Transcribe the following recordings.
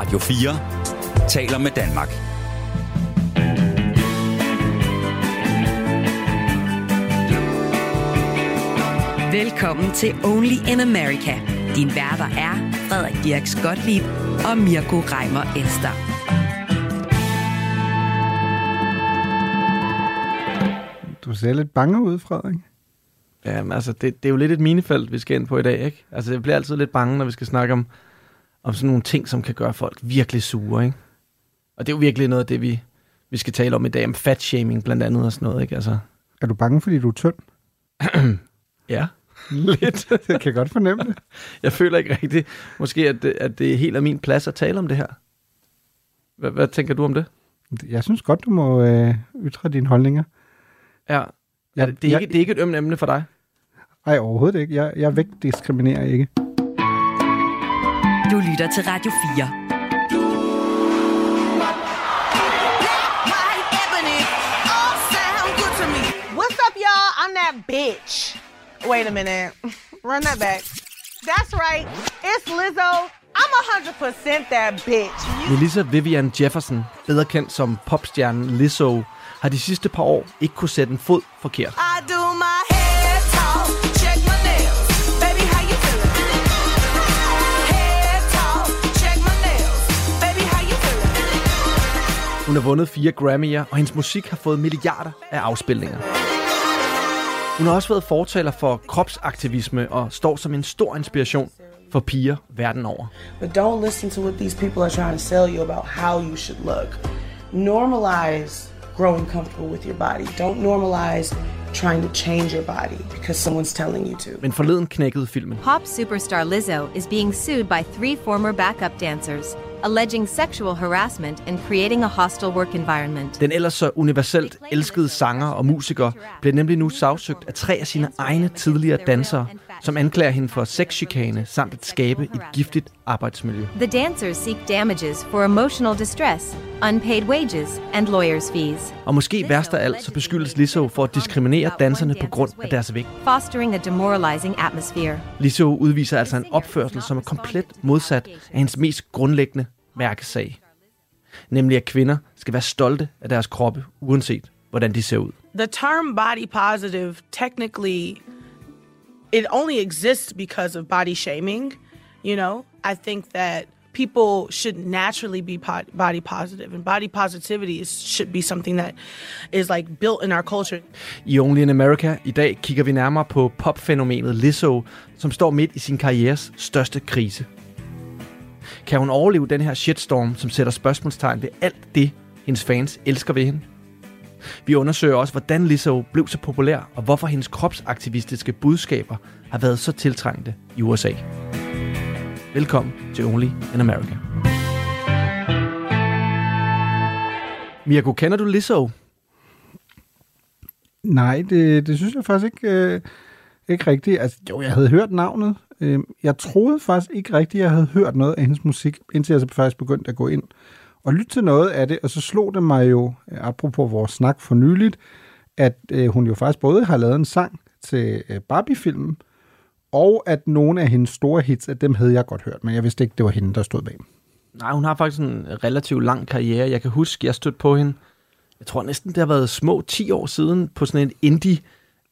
Radio 4 taler med Danmark. Velkommen til Only in America. Din værter er Frederik Dirks Gottlieb og Mirko Reimer Ester. Du ser lidt bange ud, Frederik. Jamen, altså, det, det er jo lidt et minefelt, vi skal ind på i dag, ikke? Altså, jeg bliver altid lidt bange, når vi skal snakke om, om sådan nogle ting, som kan gøre folk virkelig sure, ikke? Og det er jo virkelig noget af det, vi, vi skal tale om i dag, om fat-shaming blandt andet og sådan noget, ikke? Altså, Er du bange, fordi du er tynd? ja, lidt. Jeg kan godt fornemme det. Jeg føler ikke rigtigt, måske, at det, at det er helt af min plads at tale om det her. Hvad, hvad tænker du om det? Jeg synes godt, du må øh, ytre dine holdninger. Ja. Er det, det, er jeg, ikke, det er ikke et ømt emne for dig? Ej, overhovedet ikke. Jeg, jeg vægtdiskriminerer ikke. Lytter til Radio 4. White ebony, all sound good to me. What's up, y'all? I'm that bitch. Wait a minute. Run that back. That's right. It's Lizzo. I'm 100% that bitch. You Melissa Vivian Jefferson, bedre kendt som popstjernen Lizzo, har de sidste par år ikke kunne sætte en fod forkert. I do my Hun har vundet fire Grammy'er, og hendes musik har fået milliarder af afspilninger. Hun har også været fortaler for kropsaktivisme og står som en stor inspiration for piger verden over. But don't listen to what these people are trying to sell you about how you should look. Normalize growing comfortable with your body. Don't normalize trying to change your body because someone's telling you to. Men forleden knækkede filmen. Pop superstar Lizzo is being sued by three former backup dancers, alleging sexual harassment and creating a hostile work environment. Den ellers så universelt elskede sanger og musiker bliver nemlig nu sagsøgt af tre af sine egne tidligere dansere, som anklager hende for sexchikane samt at skabe et giftigt arbejdsmiljø. The dancers seek damages for emotional distress, unpaid wages, and lawyers' fees, Og måske værst af alt, så beskyldes Lizzo for at diskriminere danserne på grund af deres vægt. fostering a demoralizing atmosphere. Lizzo udviser altså en opførsel, som er komplet modsat af hendes mest grundlæggende mærkesag. Nemlig at kvinder skal være stolte af deres kroppe, uanset hvordan de ser ud. The term body positive technically it only exists because of body shaming, you know? I think that people should naturally be body positive and body positivity is, should be something that is like built in our culture. I Only in America i dag kigger vi nærmere på popfænomenet Lizzo, som står midt i sin karrieres største krise. Kan hun overleve den her shitstorm, som sætter spørgsmålstegn ved alt det, hendes fans elsker ved hende? Vi undersøger også, hvordan Lizzo blev så populær, og hvorfor hendes kropsaktivistiske budskaber har været så tiltrængte i USA. Velkommen til Only in America. Mirko, kender du Lizzo? Nej, det, det synes jeg faktisk ikke, øh, ikke rigtigt. Altså, jo, jeg havde hørt navnet. Øh, jeg troede faktisk ikke rigtigt, jeg havde hørt noget af hendes musik, indtil jeg så faktisk begyndte at gå ind og lytte til noget af det. Og så slog det mig jo, apropos vores snak for nyligt, at øh, hun jo faktisk både har lavet en sang til øh, Barbie-filmen, og at nogle af hendes store hits, at dem havde jeg godt hørt, men jeg vidste ikke, det var hende, der stod bag. Nej, hun har faktisk en relativt lang karriere. Jeg kan huske, jeg stødte på hende. Jeg tror næsten, det har været små 10 år siden på sådan en indie,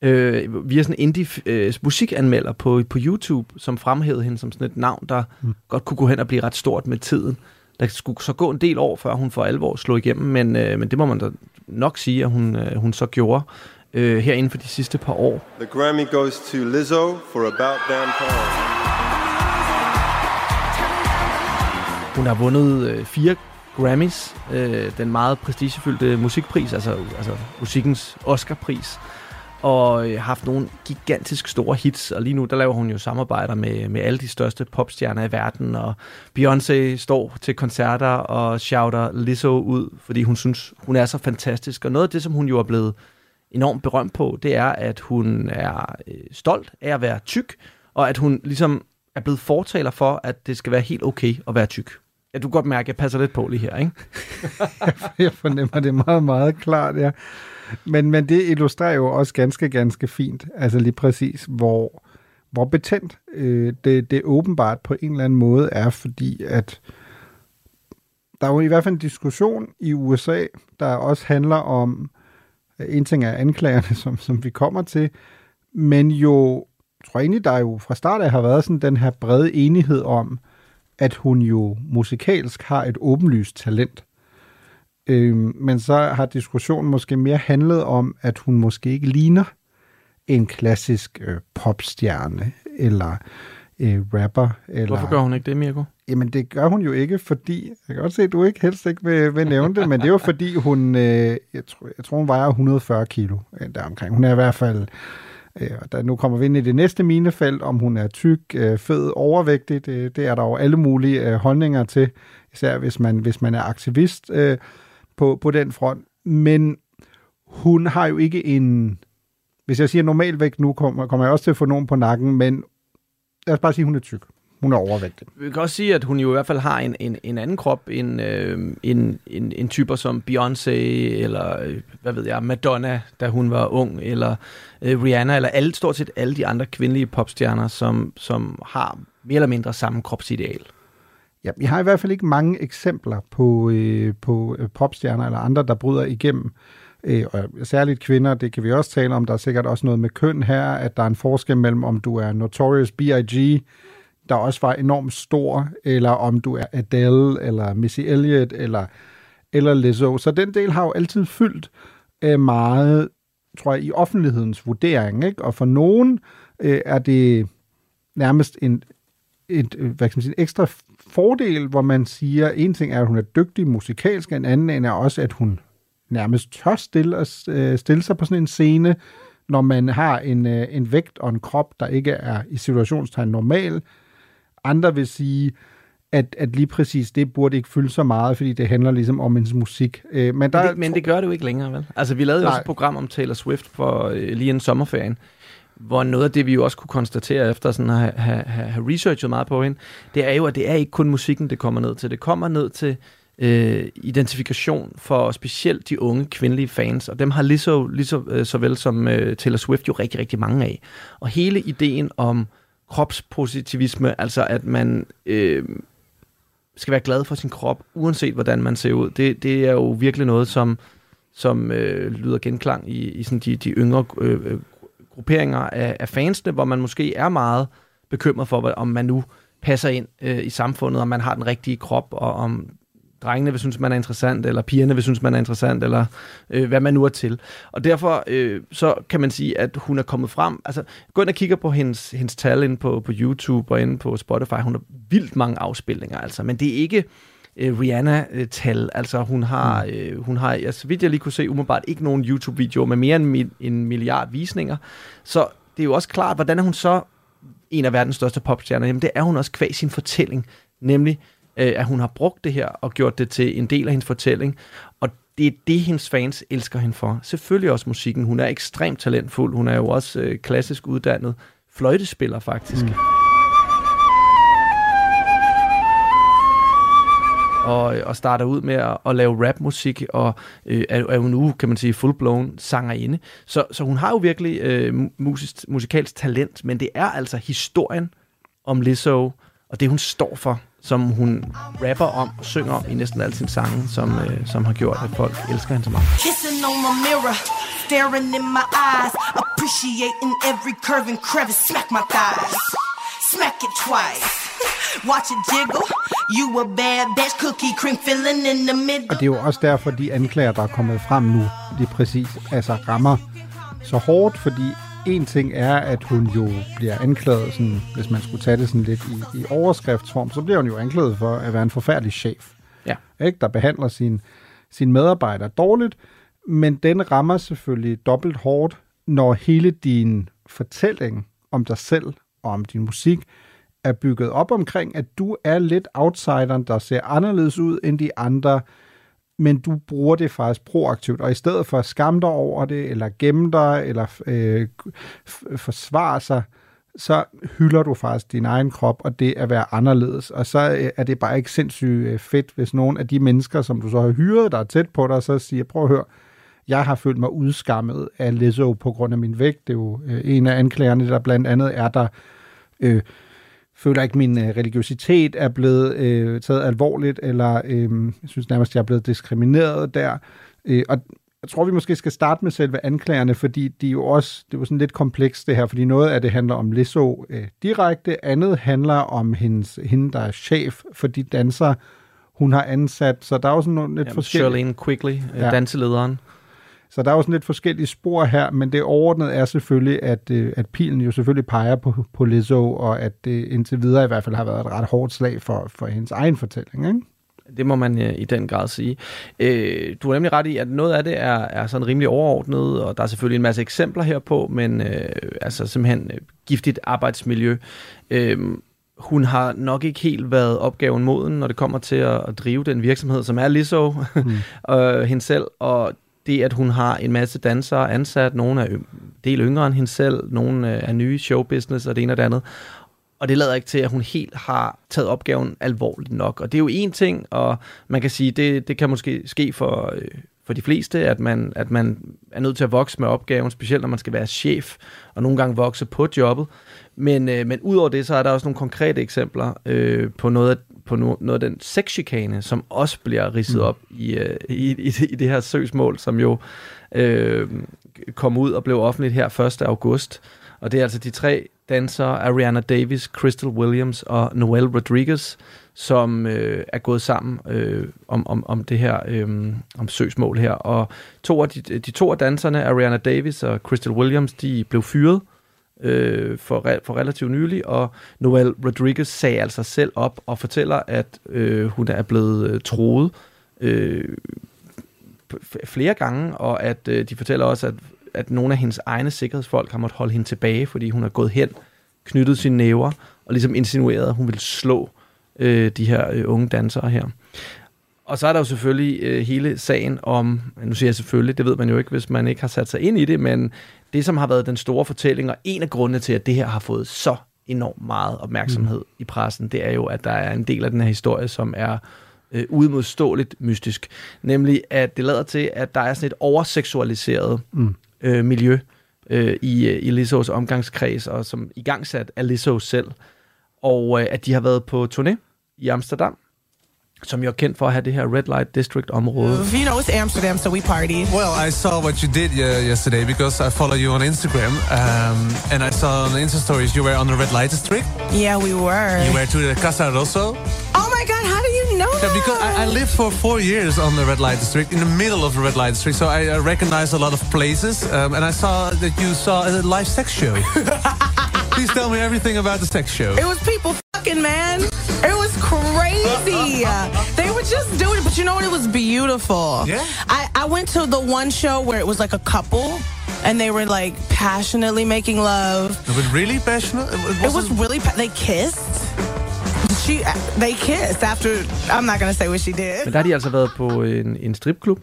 øh, via sådan en indie øh, musikanmelder på, på YouTube, som fremhævede hende som sådan et navn, der mm. godt kunne gå hen og blive ret stort med tiden. Der skulle så gå en del år, før hun for alvor slog igennem, men, øh, men det må man da nok sige, at hun, øh, hun så gjorde øh, her inden for de sidste par år. The Grammy goes to Lizzo for About Damn Time. Hun har vundet øh, fire Grammys, øh, den meget prestigefyldte musikpris, altså, altså musikkens Oscarpris, og øh, haft nogle gigantisk store hits, og lige nu der laver hun jo samarbejder med, med alle de største popstjerner i verden, og Beyoncé står til koncerter og shouter Lizzo ud, fordi hun synes, hun er så fantastisk, og noget af det, som hun jo er blevet enormt berømt på, det er, at hun er øh, stolt af at være tyk, og at hun ligesom er blevet fortaler for, at det skal være helt okay at være tyk. Ja, du kan godt mærke, at jeg passer lidt på lige her, ikke? jeg fornemmer det meget, meget klart, ja. Men, men det illustrerer jo også ganske, ganske fint, altså lige præcis, hvor, hvor betændt øh, det, det åbenbart på en eller anden måde er, fordi at der er jo i hvert fald en diskussion i USA, der også handler om, øh, en ting er anklagerne, som, som vi kommer til, men jo, tror jeg egentlig, der jo fra start af har været sådan den her brede enighed om, at hun jo musikalsk har et åbenlyst talent. Øh, men så har diskussionen måske mere handlet om, at hun måske ikke ligner en klassisk øh, popstjerne eller øh, rapper. Eller, Hvorfor gør hun ikke det, Mirko? Jamen, det gør hun jo ikke, fordi... Jeg kan godt se, at du ikke helst ikke vil, vil nævne det, men det er jo fordi, hun... Øh, jeg, tror, jeg tror, hun vejer 140 kilo øh, deromkring. Hun er i hvert fald... Øh, og der, nu kommer vi ind i det næste minefelt, om hun er tyk, øh, fed, overvægtig. Det, det er der jo alle mulige øh, holdninger til, især hvis man, hvis man er aktivist øh, på, på den front. Men hun har jo ikke en... Hvis jeg siger normalvægt nu, kommer, kommer jeg også til at få nogen på nakken, men lad os bare sige, at hun er tyk. Hun er overvægtig. Vi kan også sige, at hun jo i hvert fald har en, en, en anden krop end øh, en, en, en typer som Beyoncé, eller øh, hvad ved jeg, Madonna, da hun var ung, eller øh, Rihanna, eller alle, stort set alle de andre kvindelige popstjerner, som, som har mere eller mindre samme kropsideal. Ja, jeg har i hvert fald ikke mange eksempler på, øh, på øh, popstjerner eller andre, der bryder igennem. Øh, og særligt kvinder, det kan vi også tale om. Der er sikkert også noget med køn her, at der er en forskel mellem, om du er Notorious B.I.G., der også var enormt stor, eller om du er Adele, eller Missy Elliott, eller, eller Lizzo. Så den del har jo altid fyldt øh, meget, tror jeg, i offentlighedens vurdering. Ikke? Og for nogen øh, er det nærmest en, et, øh, hvad kan man sige, en ekstra fordel, hvor man siger, en ting er, at hun er dygtig musikalsk, en anden er også, at hun nærmest tør stille, øh, stille sig på sådan en scene, når man har en, øh, en vægt og en krop, der ikke er i situationstegn normal. Andre vil sige, at, at lige præcis det burde ikke fylde så meget, fordi det handler ligesom om ens musik. Øh, men, der, men, det, men det gør det jo ikke længere, vel? Altså, vi lavede jo også et program om Taylor Swift for øh, lige en sommerferien, hvor noget af det, vi jo også kunne konstatere efter sådan at have, have, have researchet meget på hende, det er jo, at det er ikke kun musikken, det kommer ned til. Det kommer ned til øh, identifikation for specielt de unge kvindelige fans, og dem har lige så, lige så øh, såvel som øh, Taylor Swift jo rigtig, rigtig mange af. Og hele ideen om kropspositivisme, altså at man øh, skal være glad for sin krop, uanset hvordan man ser ud, det, det er jo virkelig noget, som, som øh, lyder genklang i, i sådan de, de yngre øh, øh grupperinger af, af fansene, hvor man måske er meget bekymret for, om man nu passer ind øh, i samfundet, om man har den rigtige krop, og om drengene vil synes, man er interessant, eller pigerne vil synes, man er interessant, eller øh, hvad man nu er til. Og derfor øh, så kan man sige, at hun er kommet frem. Altså, gå ind og kigger på hendes, hendes tal inde på, på YouTube og inde på Spotify. Hun har vildt mange afspilninger, altså. Men det er ikke øh, Rihanna-tal. Altså, hun har, mm. øh, hun har altså, så vidt jeg lige kunne se, umiddelbart ikke nogen YouTube-videoer med mere end en milliard visninger. Så det er jo også klart, hvordan er hun så en af verdens største popstjerner? Jamen, det er hun også kvæg sin fortælling, nemlig øh, at hun har brugt det her og gjort det til en del af hendes fortælling. Og det er det, hendes fans elsker hende for. Selvfølgelig også musikken. Hun er ekstremt talentfuld. Hun er jo også øh, klassisk uddannet fløjtespiller, faktisk. Mm. Og, og starter ud med at, at lave rapmusik, og øh, er, er jo nu, kan man sige, full-blown sangerinde. Så, så hun har jo virkelig øh, musisk, musikalsk talent, men det er altså historien om Lizzo, og det hun står for, som hun rapper om og synger om i næsten alle sine sange, som, øh, som har gjort, at folk elsker hende så meget. Kissing on my mirror, staring in my eyes, appreciating every curve and crevice, smack my thighs, smack it twice. Watch it jiggle. You a bad bitch, cookie cream filling in the middle. Og det er jo også derfor, de anklager, der er kommet frem nu, de præcis altså rammer så hårdt, fordi en ting er, at hun jo bliver anklaget, sådan, hvis man skulle tage det sådan lidt i, i overskriftsform, så bliver hun jo anklaget for at være en forfærdelig chef, ja. ikke? der behandler sin, sin medarbejder dårligt, men den rammer selvfølgelig dobbelt hårdt, når hele din fortælling om dig selv og om din musik er bygget op omkring, at du er lidt outsideren, der ser anderledes ud end de andre, men du bruger det faktisk proaktivt, og i stedet for at skamme dig over det, eller gemme dig, eller øh, forsvare sig, så hylder du faktisk din egen krop, og det at være anderledes. Og så øh, er det bare ikke sindssygt øh, fedt, hvis nogen af de mennesker, som du så har hyret, der er tæt på dig, så siger, prøv at høre, jeg har følt mig udskammet af Lizzo på grund af min vægt. Det er jo øh, en af anklagerne, der blandt andet er der øh, føler ikke, at min øh, religiøsitet er blevet øh, taget alvorligt, eller øh, jeg synes nærmest, at jeg er blevet diskrimineret der. Øh, og jeg tror, vi måske skal starte med selve anklagerne, fordi de jo også, det jo sådan lidt komplekst det her, fordi noget af det handler om Lizzo øh, direkte, andet handler om hendes, hende, der er chef for de dansere, hun har ansat, så der er jo sådan nogle lidt Jamen, forskellige... Charlene Quigley, ja. Ja. danselederen. Så der er jo sådan lidt forskellige spor her, men det overordnede er selvfølgelig, at, øh, at pilen jo selvfølgelig peger på, på Lizzo, og at det indtil videre i hvert fald har været et ret hårdt slag for, for hendes egen fortælling. Ikke? Det må man øh, i den grad sige. Øh, du har nemlig ret i, at noget af det er, er sådan rimelig overordnet, og der er selvfølgelig en masse eksempler herpå, men øh, altså simpelthen øh, giftigt arbejdsmiljø. Øh, hun har nok ikke helt været opgaven moden, når det kommer til at, at drive den virksomhed, som er Lizzo, mm. øh, hende selv, og det, at hun har en masse dansere ansat, nogle er del yngre end hende selv, nogle øh, er nye i showbusiness og det ene og det andet. Og det lader ikke til, at hun helt har taget opgaven alvorligt nok. Og det er jo en ting, og man kan sige, det, det kan måske ske for, øh, for de fleste, at man, at man er nødt til at vokse med opgaven, specielt når man skal være chef, og nogle gange vokse på jobbet. Men, øh, men udover det, så er der også nogle konkrete eksempler øh, på noget af på no, noget af den sexchikane, som også bliver ridset Mm. op i, øh, i, i, i det her søgsmål, som jo øh, kom ud og blev offentligt her 1. august. Og det er altså de tre dansere, Ariana Davis, Crystal Williams og Noel Rodriguez, som øh, er gået sammen øh, om, om, om det her øh, om søgsmål her. Og to af de, de to af danserne, Ariana Davis og Crystal Williams, de blev fyret øh, Øh, for, re, for relativt nylig, og Noel Rodriguez sagde altså selv op og fortæller, at øh, hun er blevet øh, troet øh, f- flere gange, og at øh, de fortæller også, at, at nogle af hendes egne sikkerhedsfolk har måttet holde hende tilbage, fordi hun er gået hen, knyttet sine næver, og ligesom insinueret, at hun vil slå øh, de her øh, unge dansere her. Og så er der jo selvfølgelig øh, hele sagen om, nu siger jeg selvfølgelig, det ved man jo ikke, hvis man ikke har sat sig ind i det, men det, som har været den store fortælling, og en af grundene til, at det her har fået så enormt meget opmærksomhed mm. i pressen, det er jo, at der er en del af den her historie, som er øh, udmodståeligt mystisk. Nemlig, at det lader til, at der er sådan et overseksualiseret Mm. øh, miljø øh, i, øh, i Lizzos omgangskreds, og som igangsat af Lizzo selv. Og øh, at de har været på turné i Amsterdam, som jo er kendt for at have det her Red Light District-område. You know, it's Amsterdam, so we party. Well, I saw what you did uh, yesterday because I follow you on Instagram, um, and I saw on the Insta stories you were on the red light district. Yeah, we were. You were to the Casa Rosso. Oh my God, how do you know Yeah, that? because I, I lived for four years on the red light district, in the middle of the red light district, so I uh, recognized a lot of places, um, and I saw that you saw a live sex show. Please tell me everything about the sex show. It was people fucking, man. It was crazy. they were just doing it, but you know what? It was beautiful. Yeah? I, I went to the one show where it was like a couple, and they were like passionately making love. But really passionate? It, It was really, pa- they kissed. She, uh, they kissed after. I'm not gonna say what she did. Men der har de altså været på en, en stripklub,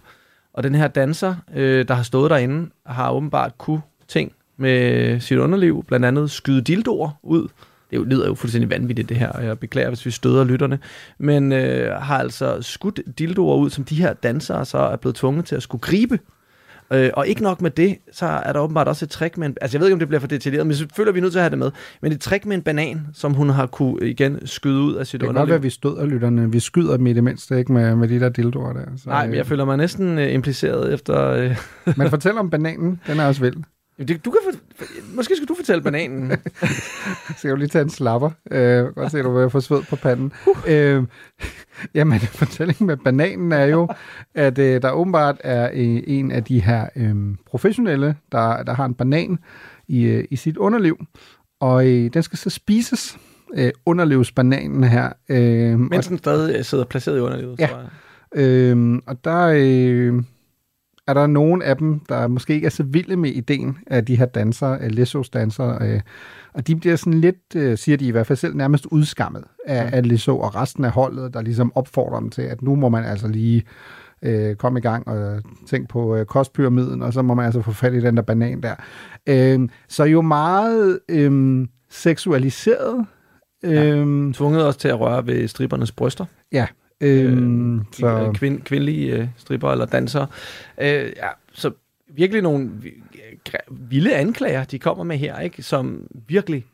og den her danser, øh, der har stået derinde, har åbenbart kunne ting med sit underliv, blandt andet skyde dildoer ud. Det jo- lyder jo fuldstændig vanvittigt det her, og jeg beklager, hvis vi støder lytterne. Men øh, har altså skudt dildoer ud, som de her dansere så er blevet tvunget til at skulle gribe. Øh, og ikke nok med det, så er der åbenbart også et trick med en... Altså, jeg ved ikke, om det bliver for detaljeret, men selvfølgelig er vi nødt til at have det med. Men et trick med en banan, som hun har kunne igen skyde ud af sit Det kan godt underliv. være, at vi støder lytterne. Vi skyder dem i det mindste ikke med, med de der dildoer der. Så, Nej, men jeg øh, føler mig næsten øh, impliceret efter... Øh, Men fortæl om bananen. Den er også vild. Jamen, det, du kan for, måske skal du fortælle bananen. Så jeg vil lige tage en slapper. Øh, godt se, du vil få sved på panden. Uh. Øh, jamen, fortællingen med bananen er jo, at øh, der åbenbart er øh, en af de her øh, professionelle, der, der har en banan i, øh, i sit underliv. Og øh, den skal så spises. Øh, underlivsbananen her. Øh, Mens den stadig øh, sidder placeret i underlivet, Ja. tror jeg. Øhm, og der øh, er der nogen af dem, der måske ikke er så vilde med ideen af de her dansere, af Lissos dansere, øh, og de bliver sådan lidt, øh, siger de i hvert fald selv, nærmest udskammet af, af Lisso og resten af holdet, der ligesom opfordrer dem til, at nu må man altså lige øh, komme i gang og tænke på øh, kostpyramiden, og så må man altså få fat i den der banan der. Øh, så jo meget øh, seksualiseret. Øh, Tvunget også til at røre ved strippernes bryster. ja. Øh, Så... så, Kvind, kvindelige øh, stripper eller dansere. Øh, ja, så virkelig nogle vilde anklager, de kommer med her, ikke? som virkelig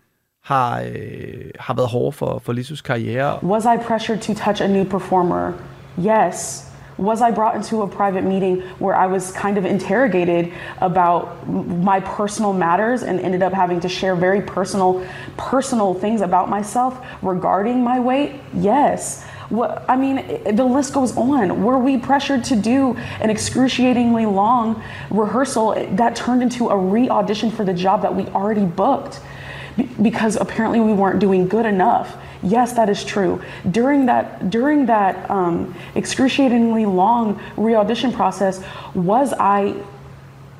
har, øh, har været hårde for, for Lissos karriere. Was I pressured to touch a new performer? Yes. Was I brought into a private meeting where I was kind of interrogated about my personal matters and ended up having to share very personal personal things about myself regarding my weight? Yes. What, I mean, the list goes on. Were we pressured to do an excruciatingly long rehearsal that turned into a re audition for the job that we already booked? Because apparently we weren't doing good enough. Yes, that is true. During that during that um, excruciatingly long re-audition process, was I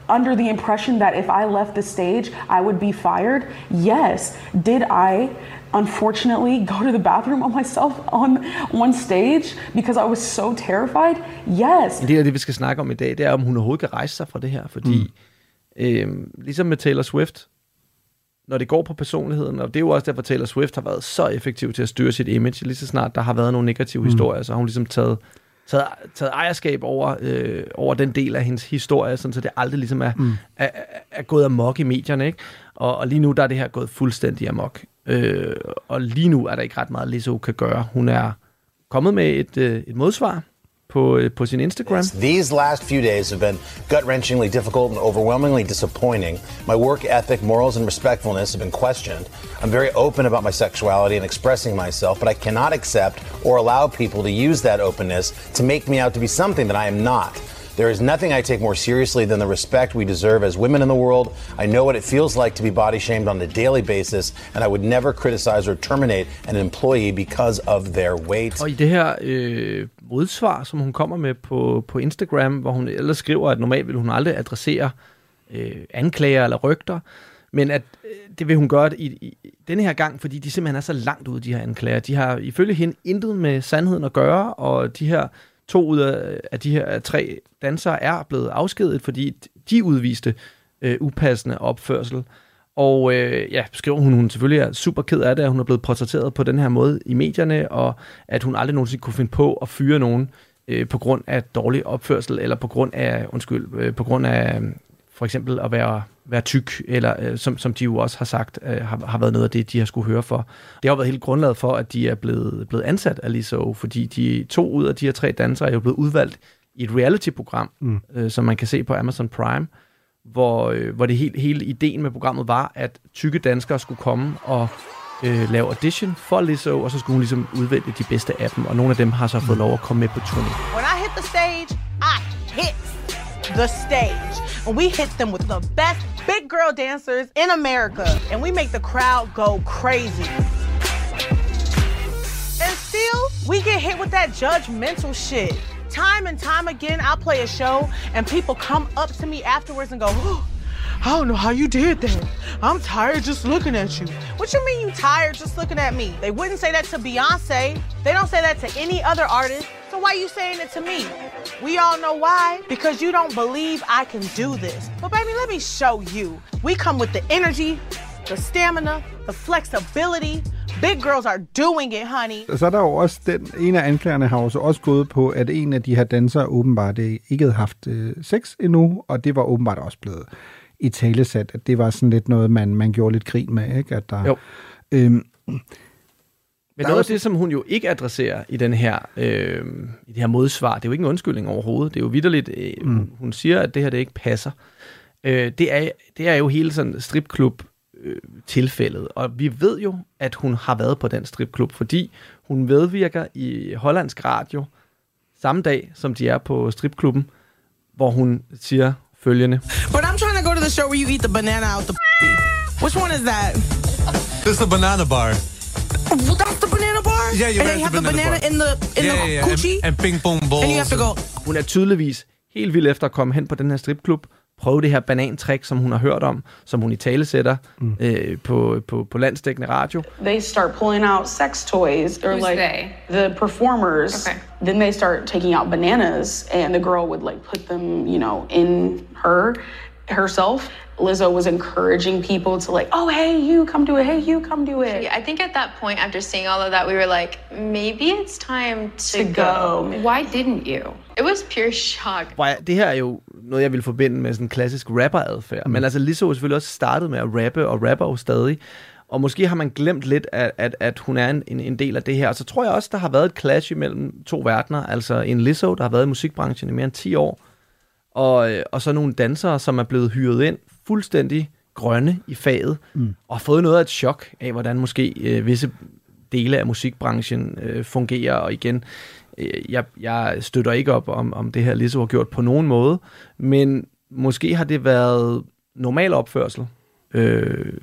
under the impression that if I left the stage, I would be fired? Yes. Did I unfortunately go to the bathroom on myself on on stage because I was so terrified? Yes. Del af det, vi skal snakke om i dag, det er, om hun overhovedet kan rejse sig fra det her. Fordi, mm. øhm, ligesom med Taylor Swift, når det går på personligheden, og det er jo også derfor, Taylor Swift har været så effektiv til at styre sit image, lige så snart der har været nogle negative mm. historier, så har hun ligesom taget, taget, taget ejerskab over, øh, over den del af hendes historie, sådan, så det aldrig ligesom er, mm. er, er, er gået amok i medierne. Ikke? Og, og lige nu der er det her gået fuldstændig amok. Øh, og lige nu er der ikke ret meget, Lizzo kan gøre. Hun er kommet med et, øh, et modsvar på, øh, på sin Instagram. These last few days have been gut wrenchingly difficult and overwhelmingly disappointing. My work ethic, morals, and respectfulness have been questioned. I'm very open about my sexuality and expressing myself, but I cannot accept or allow people to use that openness to make me out to be something that I am not. There is nothing I take more seriously than the respect we deserve as women in the world. I know what it feels like to be body shamed on a daily basis, and I would never criticize or terminate an employee because of their weight. Og i det her øh, modsvar, som hun kommer med på, på Instagram, hvor hun ellers skriver, at normalt vil hun aldrig adressere øh, anklager eller rygter, men at øh, det vil hun gøre i, i denne her gang, fordi de simpelthen er så langt ude, de her anklager. De har ifølge hende intet med sandheden at gøre, og de her to ud af, af de her tre dansere er blevet afskediget, fordi de udviste øh, upassende opførsel. Og øh, ja, skriver hun, hun selvfølgelig er super ked af det, at hun er blevet portrætteret på den her måde i medierne, og at hun aldrig nogensinde kunne finde på at fyre nogen øh, på grund af dårlig opførsel, eller på grund af, undskyld, øh, på grund af for eksempel at være, være tyk, eller øh, som, som de jo også har sagt, øh, har, har været noget af det, de har skulle høre for. Det har jo været helt grundlaget for, at de er blevet, blevet ansat af Lizzo, fordi de to ud af de her tre dansere er jo blevet udvalgt i et reality-program, mm. øh, som man kan se på Amazon Prime, hvor, øh, hvor det hele, hele ideen med programmet var, at tykke danskere skulle komme og øh, lave audition for Lizzo, og så skulle hun ligesom udvælge de bedste af dem, og nogle af dem har så fået lov at komme med på turné. When I hit the stage, I hit the stage. And we hit them with the best big girl dancers in America. And we make the crowd go crazy. And still, we get hit with that judgmental shit. Time and time again, I'll play a show and people come up to me afterwards and go, "Oh, I don't know how you did that. I'm tired just looking at you. What you mean you tired just looking at me? They wouldn't say that to Beyonce. They don't say that to any other artist. So why are you saying it to me? We all know why. Because you don't believe I can do this. But baby, let me show you. We come with the energy, the stamina, the flexibility. Big girls are doing it, honey. Så er der jo også den, en af anklagerne har jo så også gået på, at en af de her dansere åbenbart øh, ikke havde haft øh, sex endnu, og det var åbenbart også blevet i talesat, at det var sådan lidt noget, man, man gjorde lidt grin med, ikke? At der, Jo. Øhm, Men er noget af det, som hun jo ikke adresserer i, den her, øh, i det her modsvar, det er jo ikke en undskyldning overhovedet. Det er jo vidderligt, øh, mm. hun siger, at det her det ikke passer. Øh, det, er, det er jo hele sådan stripklub øh, tilfældet, og vi ved jo, at hun har været på den stripklub, fordi hun medvirker i hollandsk radio samme dag, som de er på stripklubben, hvor hun siger følgende. But I'm trying to go to the show where you eat the banana out the Which one is that? This is the banana bar. Well, that's the banana bar? Yeah, you And the have the banana banana in the in yeah, the yeah, yeah. coochie? And, and ping pong balls. And you have to go. Hun er tydeligvis helt vild efter at komme hen på den her stripklub, prøve det her banantrik, som hun har hørt om, som hun i tale sætter mm. øh, på, på, på landsdækkende radio. They start pulling out sex toys. Or Who's like they? the performers. Okay. Then they start taking out bananas, and the girl would like put them, you know, in her herself. Lizzo was encouraging people to like, oh hey, you come do it. Hey, you come do it. I think at that point, after seeing all of that, we were like, maybe it's time to, To go. Why didn't you? It was pure shock. Jeg, det her er jo noget, jeg vil forbinde med sådan en klassisk rapper-adfærd. Mm. Men altså, Lizzo er selvfølgelig også startet med at rappe, og rapper jo stadig. Og måske har man glemt lidt, at, at, at hun er en, en, en del af det her. Og så tror jeg også, der har været et clash imellem to verdener. Altså en Lizzo, der har været i musikbranchen i mere end 10 år, og, øh, og så nogle dansere, som er blevet hyret ind fuldstændig grønne i faget, mm. og har fået noget af et chok af, hvordan måske øh, visse dele af musikbranchen øh, fungerer. Og igen, øh, jeg, jeg støtter ikke op om, om det her Lizzo har gjort på nogen måde, men måske har det været normal opførsel øh,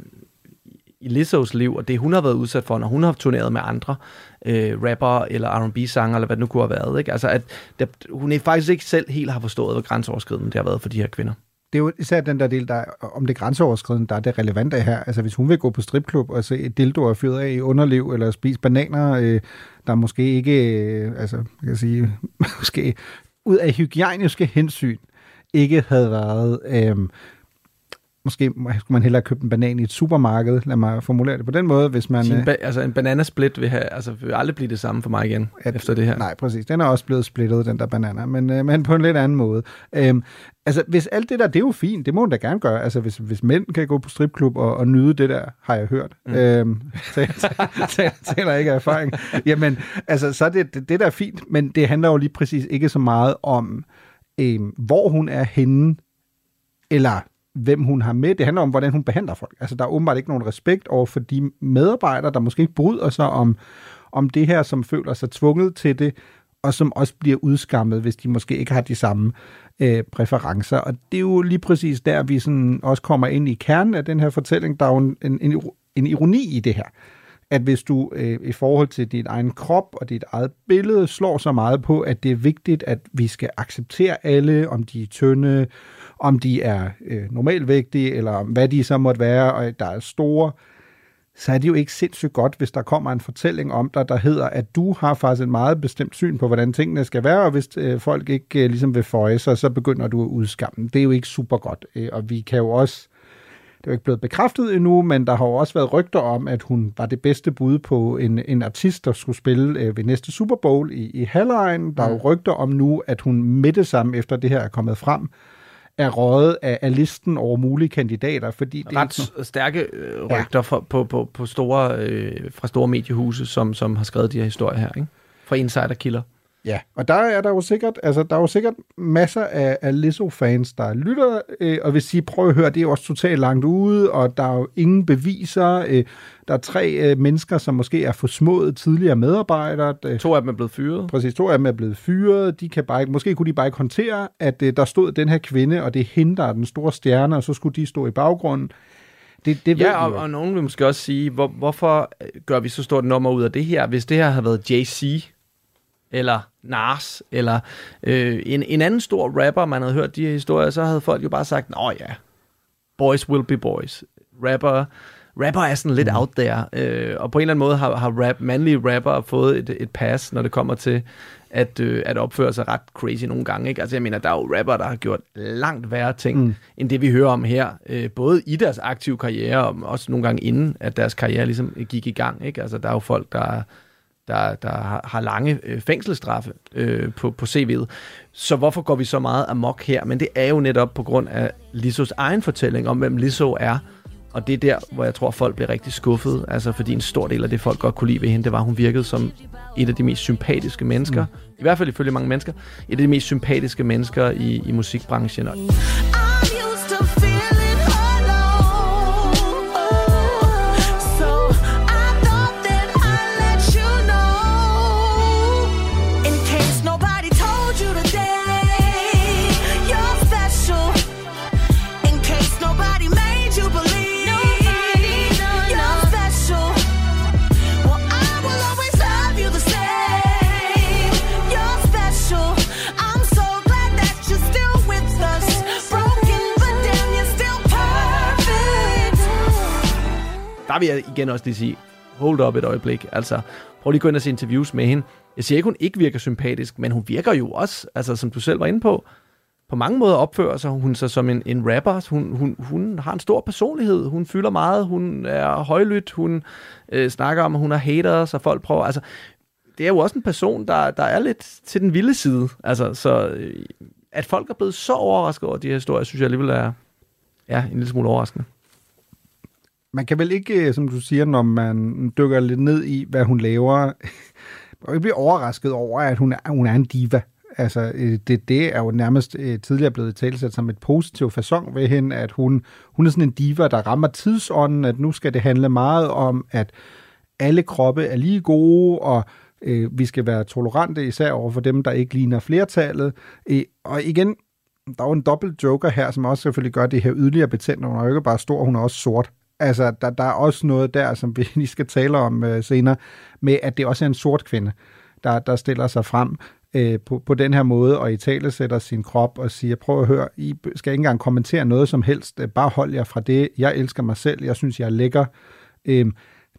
i Lizzos liv, og det hun har været udsat for, når hun har turneret med andre øh, rapper eller R&B-sanger, eller hvad det nu kunne have været. Ikke? Altså, at det, hun er faktisk ikke selv helt har forstået, hvor grænseoverskridende det har været for de her kvinder. Det er jo især den der del, der, om det grænseoverskridende, der er det relevante her. Altså hvis hun vil gå på stripklub og se et dildo fyret af i underliv, eller spise bananer, øh, der måske ikke, øh, altså jeg kan sige, måske ud af hygiejniske hensyn, ikke havde været øh, måske skulle man hellere købe en banan i et supermarked. Lad mig formulere det på den måde, hvis man... Sin ba- altså en bananasplit vil, have, altså, vil aldrig blive det samme for mig igen, at, efter det her. Nej, præcis. Den er også blevet splittet, den der banana, men, øh, men på en lidt anden måde. Øhm, altså, hvis alt det der, det er jo fint, det må hun da gerne gøre. Altså, hvis, hvis mænd kan gå på stripklub og, og nyde det der, har jeg hørt. Mm. Øhm, taler ikke af erfaring. Jamen, altså, så er det, det, det der er fint, men det handler jo lige præcis ikke så meget om, øhm, hvor hun er henne, eller hvem hun har med. Det handler om, hvordan hun behandler folk. Altså, der er åbenbart ikke nogen respekt over for de medarbejdere, der måske ikke bryder sig om, om det her, som føler sig tvunget til det, og som også bliver udskammet, hvis de måske ikke har de samme øh, præferencer. Og det er jo lige præcis der, vi sådan også kommer ind i kernen af den her fortælling. Der er jo en, en, en ironi i det her. At hvis du øh, i forhold til din egen krop og dit eget billede slår så meget på, at det er vigtigt, at vi skal acceptere alle, om de er tynde, om de er øh, normalvægtige, eller hvad de så måtte være, og der er store, så er det jo ikke sindssygt godt, hvis der kommer en fortælling om dig, der hedder, at du har faktisk et meget bestemt syn på, hvordan tingene skal være, og hvis øh, folk ikke øh, ligesom vil føje sig, så begynder du at udskamme. Det er jo ikke super godt, øh, og vi kan jo også, det er jo ikke blevet bekræftet endnu, men der har jo også været rygter om, at hun var det bedste bud på en, en artist, der skulle spille øh, ved næste Super Bowl i, i halvlejen. Der er jo mm. rygter om nu, at hun med det samme, efter det her er kommet frem, er røget af, af listen over mulige kandidater, fordi det Ret er stærke øh, rygter ja. fra, på, på, på store, øh, fra store mediehuse, som, som har skrevet de her historier her, ikke? fra insiderkilder. Ja, og der er der jo sikkert, altså der er jo sikkert masser af, af Lizzo-fans, der lytter, øh, og vil sige, prøv at høre, det er også totalt langt ude, og der er jo ingen beviser. Øh, der er tre øh, mennesker, som måske er forsmået tidligere medarbejdere. Øh, to af dem er blevet fyret. Præcis, to af dem er blevet fyret. De kan bare ikke, måske kunne de bare ikke håndtere, at øh, der stod den her kvinde, og det er hende, der er den store stjerne, og så skulle de stå i baggrunden. Det, det ja, og, og nogen vil måske også sige, hvor, hvorfor gør vi så stort nummer ud af det her, hvis det her havde været JC, eller Nas, eller øh, en, en anden stor rapper, man havde hørt de her historier, så havde folk jo bare sagt, nå ja, boys will be boys. Rapper, rapper er sådan lidt mm. out there, øh, og på en eller anden måde har, har rap, mandlige rapper fået et, et pass, når det kommer til at, øh, at opføre sig ret crazy nogle gange. Ikke? Altså jeg mener, der er jo rapper, der har gjort langt værre ting, mm. end det vi hører om her, øh, både i deres aktive karriere, og også nogle gange inden, at deres karriere ligesom gik i gang. Ikke? Altså der er jo folk, der der, der har, lange øh, fængselsstraffe øh, på, på CV'et. Så hvorfor går vi så meget amok her? Men det er jo netop på grund af Lissos egen fortælling om, hvem Lisso er. Og det er der, hvor jeg tror, folk bliver rigtig skuffet. Altså, fordi en stor del af det, folk godt kunne lide ved hende, det var, at hun virkede som et af de mest sympatiske mennesker. Mm. I hvert fald ifølge mange mennesker. Et af de mest sympatiske mennesker i, i musikbranchen. Der vil jeg igen også lige sige, hold up et øjeblik. Altså, prøv lige at gå ind og se interviews med hende. Jeg siger ikke, hun ikke virker sympatisk, men hun virker jo også, altså som du selv var inde på, på mange måder opfører sig hun sig som en, en rapper. Hun, hun, hun har en stor personlighed. Hun fylder meget. Hun er højlydt. Hun øh, snakker om, at hun har haters, og folk prøver... Altså, det er jo også en person, der, der er lidt til den vilde side. Altså, så øh, at folk er blevet så overrasket over de her historier, synes jeg alligevel er ja, en lille smule overraskende man kan vel ikke, øh, som du siger, når man dykker lidt ned i, hvad hun laver, man kan ikke blive overrasket over, at hun er, hun er en diva. Altså, øh, det, det er jo nærmest øh, tidligere blevet talsat som et positivt fasong ved hende, at hun, hun er sådan en diva, der rammer tidsånden, at nu skal det handle meget om, at alle kroppe er lige gode, og øh, vi skal være tolerante, især over for dem, der ikke ligner flertallet. Øh, og igen, der er jo en dobbelt joker her, som også selvfølgelig gør det her yderligere betændt. Hun er jo ikke bare stor, hun er også sort. Altså, der, der er også noget der, som vi lige skal tale om øh, senere, med at det også er en sort kvinde, der, der stiller sig frem øh, på, på den her måde, og i tale sætter sin krop og siger, prøv at høre, I skal ikke engang kommentere noget som helst, øh, bare hold jer fra det, jeg elsker mig selv, jeg synes, jeg er lækker. Øh,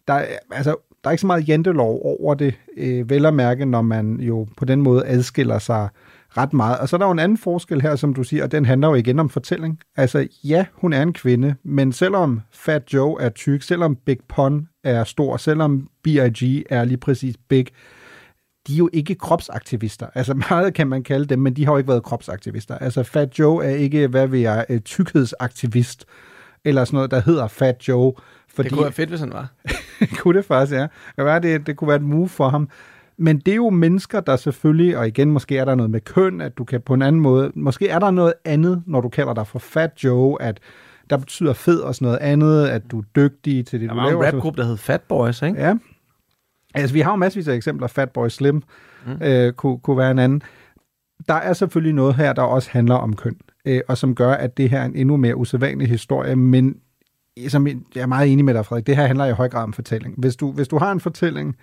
der, altså, der er ikke så meget jantelov over det, øh, vel at mærke, når man jo på den måde adskiller sig ret meget. Og så er der jo en anden forskel her, som du siger, og den handler jo igen om fortælling. Altså, ja, hun er en kvinde, men selvom Fat Joe er tyk, selvom Big Pun er stor, selvom B.I.G. er lige præcis big, de er jo ikke kropsaktivister. Altså meget kan man kalde dem, men de har jo ikke været kropsaktivister. Altså Fat Joe er ikke, hvad vil jeg, øh, tykkhedsaktivist, eller sådan noget, der hedder Fat Joe. Fordi, Det kunne være fedt, hvis han var. kunne det faktisk, ja. Det, være, det, det kunne være et move for ham. Men det er jo mennesker, der selvfølgelig, og igen, måske er der noget med køn, at du kan på en anden måde, måske er der noget andet, når du kalder dig for Fat Joe, at der betyder fed og sådan noget andet, at du er dygtig til det, Der du var laver. en rapgruppe, der hed Fat Boys, ikke? Ja. Altså, vi har jo masservis af eksempler. Fatboy Slim mm. øh, kunne, kunne være en anden. Der er selvfølgelig noget her, der også handler om køn, øh, og som gør, at det her er en endnu mere usædvanlig historie, men som jeg er meget enig med dig, Frederik, det her handler i høj grad om fortælling. Hvis du, hvis du har en fortælling,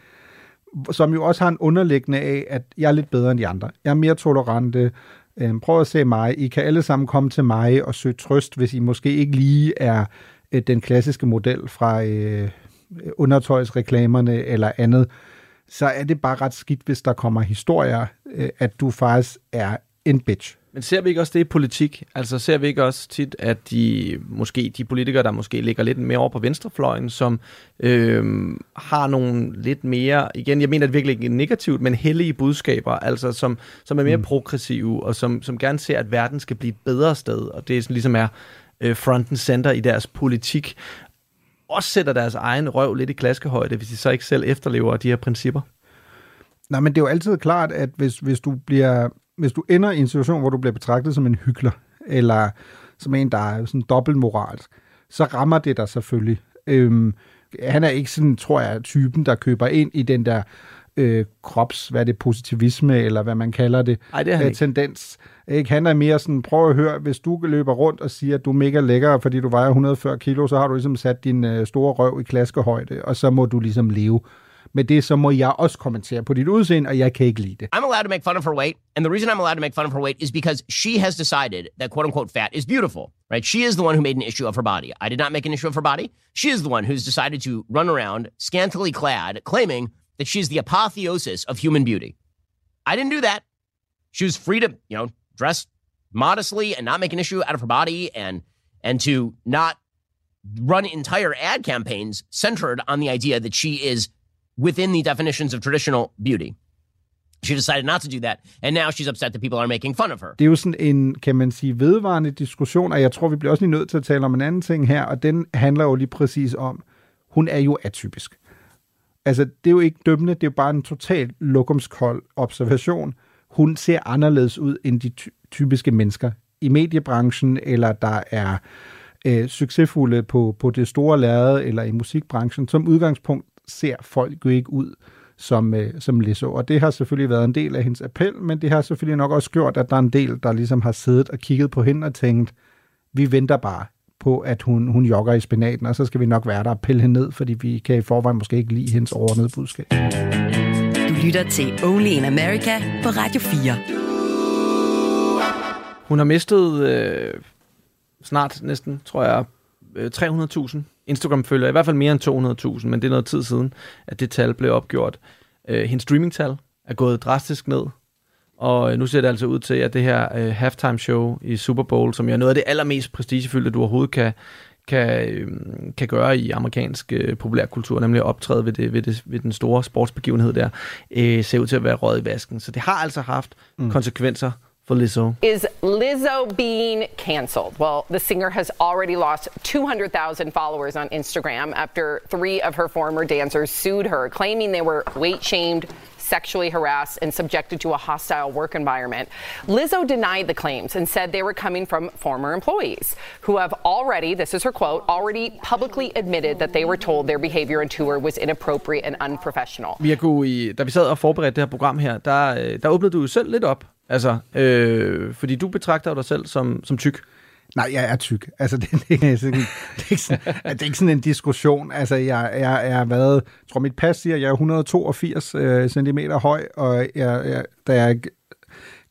som jo også har en underliggende af, at jeg er lidt bedre end de andre. Jeg er mere tolerante. Øh, prøv at se mig. I kan alle sammen komme til mig og søge trøst, hvis I måske ikke lige er øh, den klassiske model fra øh, undertøjsreklamerne eller andet. Så er det bare ret skidt, hvis der kommer historier, øh, at du faktisk er en bitch. Men ser vi ikke også det i politik? Altså ser vi ikke også tit, at de måske de politikere, der måske ligger lidt mere over på venstrefløjen, som øhm, har nogle lidt mere, igen, jeg mener det virkelig ikke negativt, men hellige budskaber, altså som, som er mere mm. progressive, og som, som gerne ser, at verden skal blive et bedre sted, og det er sådan, ligesom er øh, front and center i deres politik, også sætter deres egen røv lidt i klaskehøjde, hvis de så ikke selv efterlever de her principper. Nej, men det er jo altid klart, at hvis, hvis, du bliver, hvis du ender i en situation, hvor du bliver betragtet som en hykler, eller som en, der er sådan dobbeltmoralsk, så rammer det dig selvfølgelig. Øhm, han er ikke sådan, tror jeg, typen, der køber ind i den der øh, krops, hvad er det, positivisme, eller hvad man kalder det, Ej, det er han øh, tendens. Ikke? Han er mere sådan, prøv at høre, hvis du løber rundt og siger, at du er mega lækker, fordi du vejer 140 kilo, så har du ligesom sat din øh, store røv i klaskehøjde, og så må du ligesom leve. Men det er, så må jeg også kommentere på dit udseende, og jeg kan ikke lide det. I'm allowed to make fun of her weight, and the reason I'm allowed to make fun of her weight is because she has decided that quote unquote fat is beautiful, right? She is the one who made an issue of her body. I did not make an issue of her body. She is the one who's decided to run around scantily clad, claiming that she's the apotheosis of human beauty. I didn't do that. She was free to, you know, dress modestly and not make an issue out of her body and and to not run entire ad campaigns centered on the idea that she is within the definitions of traditional beauty. She decided not to do that, and now she's upset that people are making fun of her. Det er jo sådan en, kan man sige, vedvarende diskussion, og jeg tror, vi bliver også lige nødt til at tale om en anden ting her, og den handler jo lige præcis om, hun er jo atypisk. Altså, det er jo ikke dømmende, det er jo bare en total lokumskold observation. Hun ser anderledes ud end de ty- typiske mennesker i mediebranchen, eller der er øh, succesfulde på, på det store lærred, eller i musikbranchen. Som udgangspunkt ser folk jo ikke ud som, øh, som Lizzo. Og det har selvfølgelig været en del af hendes appel, men det har selvfølgelig nok også gjort, at der er en del, der ligesom har siddet og kigget på hende og tænkt, vi venter bare på, at hun, hun jogger i spinaten, og så skal vi nok være der og pille hende ned, fordi vi kan i forvejen måske ikke lide hendes overordnede budskab. Du lytter til Only in America på Radio 4. Hun har mistet øh, snart næsten, tror jeg, øh, 300.000 Instagram-følgere. I hvert fald mere end 200.000, men det er noget tid siden, at det tal blev opgjort. Øh, hendes streaming-tal er gået drastisk ned. Og øh, nu ser det altså ud til, at det her øh, halftime show i Super Bowl, som er noget af det allermest prestigefyldte, du overhovedet kan, kan, øh, kan gøre i amerikansk øh, populærkultur, nemlig at optræde ved, det, ved, det, ved den store sportsbegivenhed der, øh, ser ud til at være røget i vasken. Så det har altså haft mm. konsekvenser for Lizzo. Is Lizzo being canceled? Well, the singer has already lost 200,000 followers on Instagram after three of her former dancers sued her, claiming they were weight shamed, sexually harassed, and subjected to a hostile work environment. Lizzo denied the claims and said they were coming from former employees who have already, this is her quote, already publicly admitted that they were told their behavior on tour was inappropriate and unprofessional. Mirko, i, da vi sad og forberedte det her program her, der, øh, der åbnede du jo selv lidt op. Altså, øh, fordi du betragter dig selv som, som tyk. Nej, jeg er tyk. Altså, det, det, er, sådan, det, er ikke sådan, det er ikke sådan en diskussion. Altså, jeg, jeg, jeg har været, jeg tror mit pas siger, at jeg er 182 øh, cm høj, og jeg, jeg, da jeg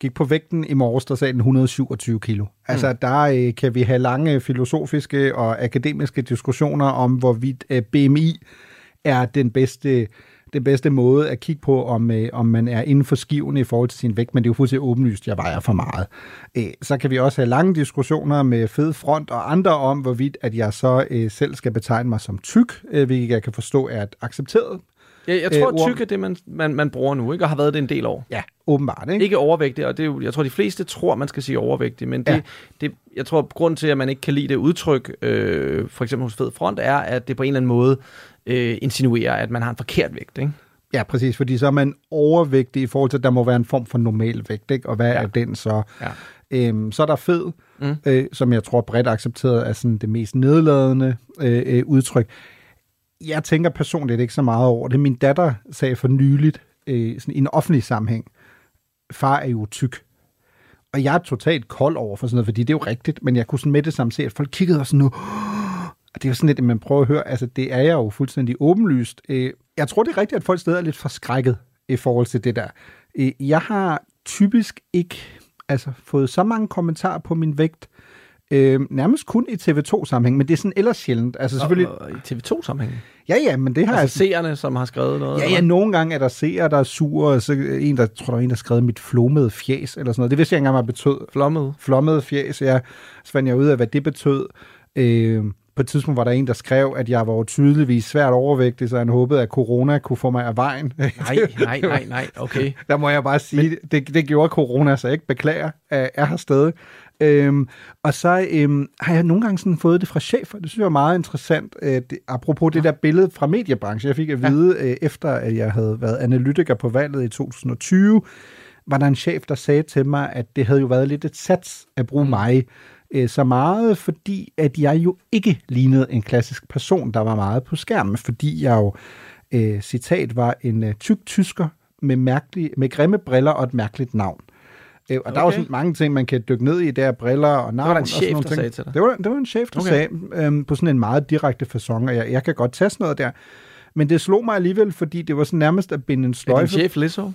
gik på vægten i morges, der sagde den 127 kilo. Altså, mm. der øh, kan vi have lange filosofiske og akademiske diskussioner om, hvorvidt øh, BMI er den bedste den bedste måde at kigge på, om, øh, om man er inden for skiven i forhold til sin vægt, men det er jo fuldstændig åbenlyst, at jeg vejer for meget. Øh, så kan vi også have lange diskussioner med fed front og andre om, hvorvidt at jeg så øh, selv skal betegne mig som tyk, øh, hvilket jeg kan forstå er et accepteret Jeg, jeg tror, Øh, at ord- tyk er det, man, man, man bruger nu, ikke? og har været det en del år. Ja, åbenbart. Ikke? Ikke overvægtig, og det er jo, jeg tror, de fleste tror, man skal sige overvægtig, men det, Ja. ja. det, jeg tror, grund til, at man ikke kan lide det udtryk, øh, for eksempel hos Fed Front, er, at det på en eller anden måde øh, insinuerer, at man har en forkert vægt, ikke? Ja, præcis, fordi så er man overvægtig i forhold til, at der må være en form for normal vægt, ikke? og hvad ja. er den så? Ja. Øhm, så er der fed, Mm. øh, som jeg tror bredt accepteret er sådan det mest nedladende øh, øh, udtryk. Jeg tænker personligt ikke så meget over det. Min datter sagde for nyligt øh, sådan i en offentlig sammenhæng, far er jo tyk. Og jeg er totalt kold over for sådan noget, fordi det er jo rigtigt, men jeg kunne sådan med det samme se, at folk kiggede og sådan nu, og det er jo sådan lidt, at man prøver at høre, altså det er jeg jo fuldstændig åbenlyst. Øh, Jeg tror, det er rigtigt, at folk stadig er lidt forskrækket i forhold til det der. Øh, Jeg har typisk ikke altså, fået så mange kommentarer på min vægt, øh, nærmest kun i TV2-sammenhæng, men det er sådan ellers sjældent. Altså selvfølgelig... Og, og i TV2-sammenhæng. Ja, ja, men det har Altså jeg... seerne, som har skrevet noget? Ja, ja, nogle gange er der seere, der er sure, og så en, der tror der er en, der har skrevet mit flommede fjes, eller sådan noget. Det vidste jeg ikke engang, hvad betød. Flommede? Flommede fjes, ja. Så fandt jeg ud af, hvad det betød. Øh, på et tidspunkt var der en, der skrev, at jeg var tydeligvis svært overvægtig, så han håbede, at corona kunne få mig af vejen. Nej, nej, nej, nej, okay. Der må jeg bare sige, Men... det, det gjorde corona, så jeg ikke beklager, at er her stadig. Øhm, og så øhm, har jeg nogle gange sådan fået det fra chefer. Det synes jeg er meget interessant. Øh, det, apropos det der billede fra mediebranchen. Jeg fik at vide, ja. øh, efter at jeg havde været analytiker på valget i 2020, var der en chef, der sagde til mig, at det havde jo været lidt et sats at bruge mm. mig øh, så meget, fordi at jeg jo ikke lignede en klassisk person, der var meget på skærmen, fordi jeg jo, øh, citat, var en øh, tyk tysker med, mærkelig, med grimme briller og et mærkeligt navn. Øh, og okay. der er jo sådan mange ting, man kan dykke ned i, der briller og navn. der en og sådan chef, nogle der ting. sagde til dig? Det var, det var en chef, der Okay. sagde, øhm, på sådan en meget direkte fasong, og jeg, jeg kan godt tage sådan noget der. Men det slog mig alligevel, fordi det var sådan nærmest at binde en Er sløjfe. din chef Lizzo?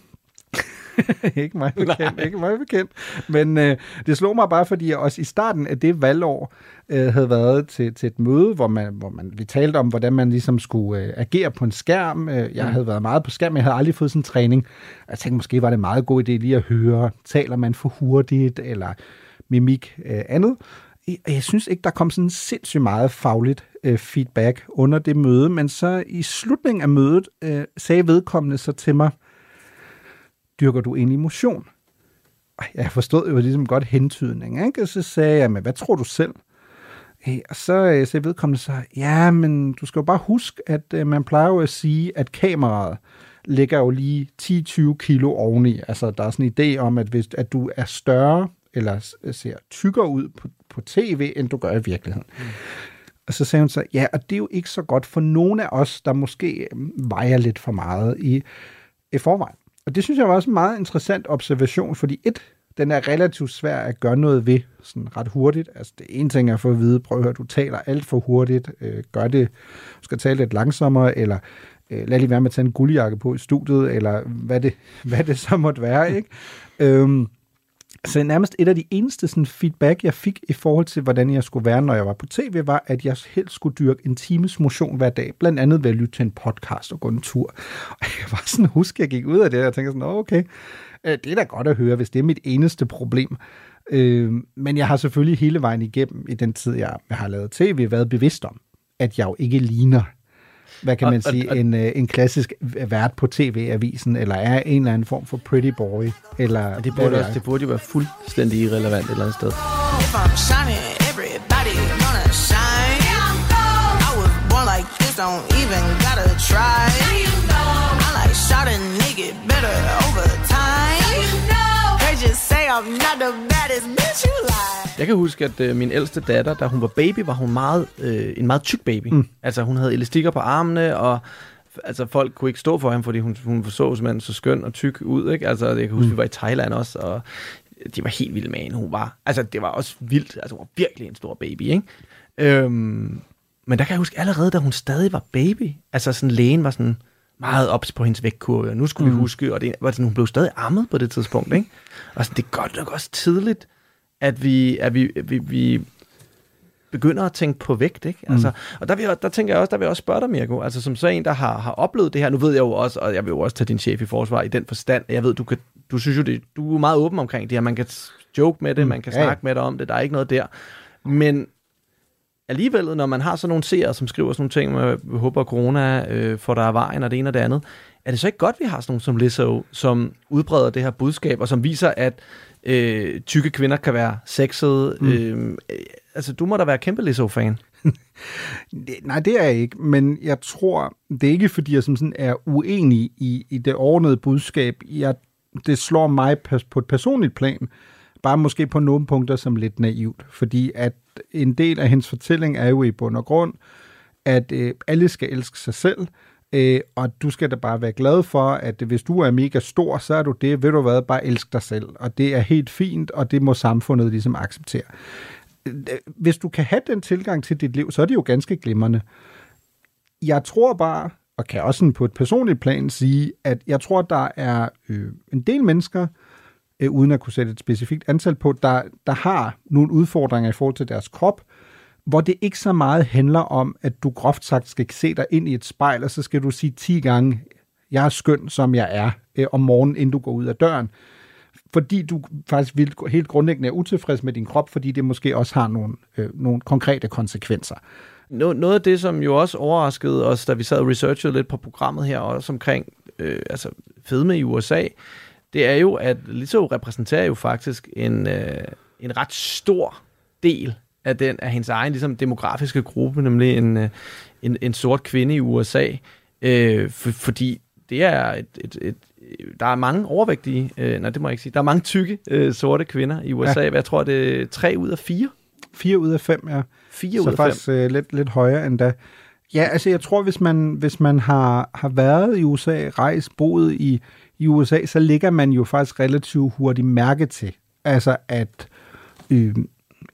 ikke mig bekendt, ikke mig bekendt. Men øh, det slog mig bare, fordi jeg også i starten af det valgår øh, havde været til, til et møde, hvor, man, hvor man, vi talte om, hvordan man ligesom skulle øh, agere på en skærm. Øh, jeg Mm. havde været meget på skærm, men jeg havde aldrig fået sådan en træning. Jeg tænkte, måske var det en meget god idé lige at høre, taler man for hurtigt, eller mimik øh, andet. Jeg synes ikke, der kom sådan sindssygt meget fagligt øh, feedback under det møde, men så i slutningen af mødet øh, sagde vedkommende så til mig, dyrker du egentlig motion? Og Jeg forstod jo ligesom godt hentydning, ikke? Og så sagde jeg, men hvad tror du selv? Øh, Og så øh, sagde vedkommende så, ja, men du skal jo bare huske, at øh, man plejer jo at sige, at kameraet ligger jo lige 10-20 kilo oveni. Altså, der er sådan en idé om, at hvis at du er større, eller ser tykkere ud på, på tv, end du gør i virkeligheden. Mm. Og så sagde hun så, ja, og det er jo ikke så godt for nogle af os, der måske vejer lidt for meget i, i forvejen. Og det synes jeg var også en meget interessant observation, fordi et, den er relativt svær at gøre noget ved sådan ret hurtigt. Altså det ene ting er at få at vide, prøv at høre, du taler alt for hurtigt, øh, gør det, du skal tale lidt langsommere, eller øh, lad lige være med at tage en guldjakke på i studiet, eller hvad det, hvad det så måtte være, ikke? øhm, så nærmest et af de eneste sådan, feedback, jeg fik i forhold til, hvordan jeg skulle være, når jeg var på tv, var, at jeg helst skulle dyrke en times motion hver dag. Blandt andet ved at lytte til en podcast og gå en tur. Og jeg var sådan, husk, jeg gik ud af det, og jeg tænkte sådan, okay, øh, det er da godt at høre, hvis det er mit eneste problem. Øh, men jeg har selvfølgelig hele vejen igennem i den tid, jeg, jeg har lavet tv, været bevidst om, at jeg jo ikke ligner hvad kan man Og- sige, og- en, øh, en klassisk vært på tv-avisen, eller er en eller anden form for pretty boy, eller Det burde, også, det burde jo være fuldstændig irrelevant et eller andet sted. Don't even gotta try. I like shot a nigga better over Jeg kan huske, at øh, min ældste datter, da hun var baby, var hun meget, øh, en meget tyk baby. Mm. Altså hun havde elastikker på armene, og altså, folk kunne ikke stå for hende, fordi hun, hun så simpelthen så skøn og tyk ud. Ikke? Altså, jeg kan huske, mm. vi var i Thailand også, og de var helt vilde med hende. Hun var, altså, det var også vildt. Altså, hun var virkelig en stor baby, ikke? Øhm, men der kan jeg huske, allerede da hun stadig var baby, altså sådan lægen var sådan meget ops på hendes vægtkurve, og nu skulle mm. vi huske, og det var sådan, hun blev stadig ammet på det tidspunkt, ikke? Og sådan, det er godt nok også tidligt, at vi, at vi, vi, vi begynder at tænke på vægt, ikke? Altså, Mm. Og der, vil der tænker jeg også, der vil jeg også spørge dig, Mirko, altså som så en, der har, har oplevet det her, nu ved jeg jo også, og jeg vil jo også tage din chef i forsvar i den forstand, jeg ved, du, kan, du synes jo, det, du er meget åben omkring det her, man kan joke med det, Mm. man kan ja. snakke med dig om det, der er ikke noget der. Men alligevel, når man har sådan nogle seere, som skriver sådan nogle ting, med, håber, at corona øh, får der af vejen, og det ene og det andet, er det så ikke godt, vi har sådan nogle som Lizzo, som udbreder det her budskab, og som viser, at øh, tykke kvinder kan være sexede? Mm. Øh, øh, altså, du må da være kæmpe Lizzo-fan. Nej, det er jeg ikke, men jeg tror, det er ikke, fordi jeg som sådan er uenig i, i det ordnede budskab. Jeg, det slår mig på et personligt plan, bare måske på nogle punkter som lidt naivt, fordi at en del af hendes fortælling er jo i bund og grund, at øh, alle skal elske sig selv, øh, og du skal da bare være glad for, at hvis du er mega stor, så er du det, ved du hvad, bare elsk dig selv, og det er helt fint, og det må samfundet ligesom acceptere. Øh, hvis du kan have den tilgang til dit liv, så er det jo ganske glimrende. Jeg tror bare, og kan også på et personligt plan sige, at jeg tror, der er øh, en del mennesker, øh, uden at kunne sætte et specifikt antal på, der, der har nogle udfordringer i forhold til deres krop, hvor det ikke så meget handler om, at du groft sagt skal se dig ind i et spejl, og så skal du sige 10 gange, jeg er skøn, som jeg er, øh, om morgenen, inden du går ud af døren. Fordi du faktisk vil, helt grundlæggende er utilfreds med din krop, fordi det måske også har nogle, øh, nogle konkrete konsekvenser. Nå- Noget af det, som jo også overraskede os, da vi sad og researchede lidt på programmet her, også omkring øh, altså fedme i USA, det er jo, at Lizzo repræsenterer jo faktisk en, øh, en ret stor del af den af hendes egen ligesom, demografiske gruppe, nemlig en, øh, en, en sort kvinde i USA. Øh, for, fordi det er et, et, et, der er mange overvægtige, øh, nej det må jeg ikke sige, der er mange tykke øh, sorte kvinder i USA. Ja. Jeg tror, det er tre ud af fire. 4 ud af 5, ja. Fire så ud af faktisk øh, lidt, lidt højere end da. Ja, altså jeg tror, hvis man, hvis man har, har været i USA, rejst, boet i, i USA, så ligger man jo faktisk relativt hurtigt mærke til. Altså at, øh,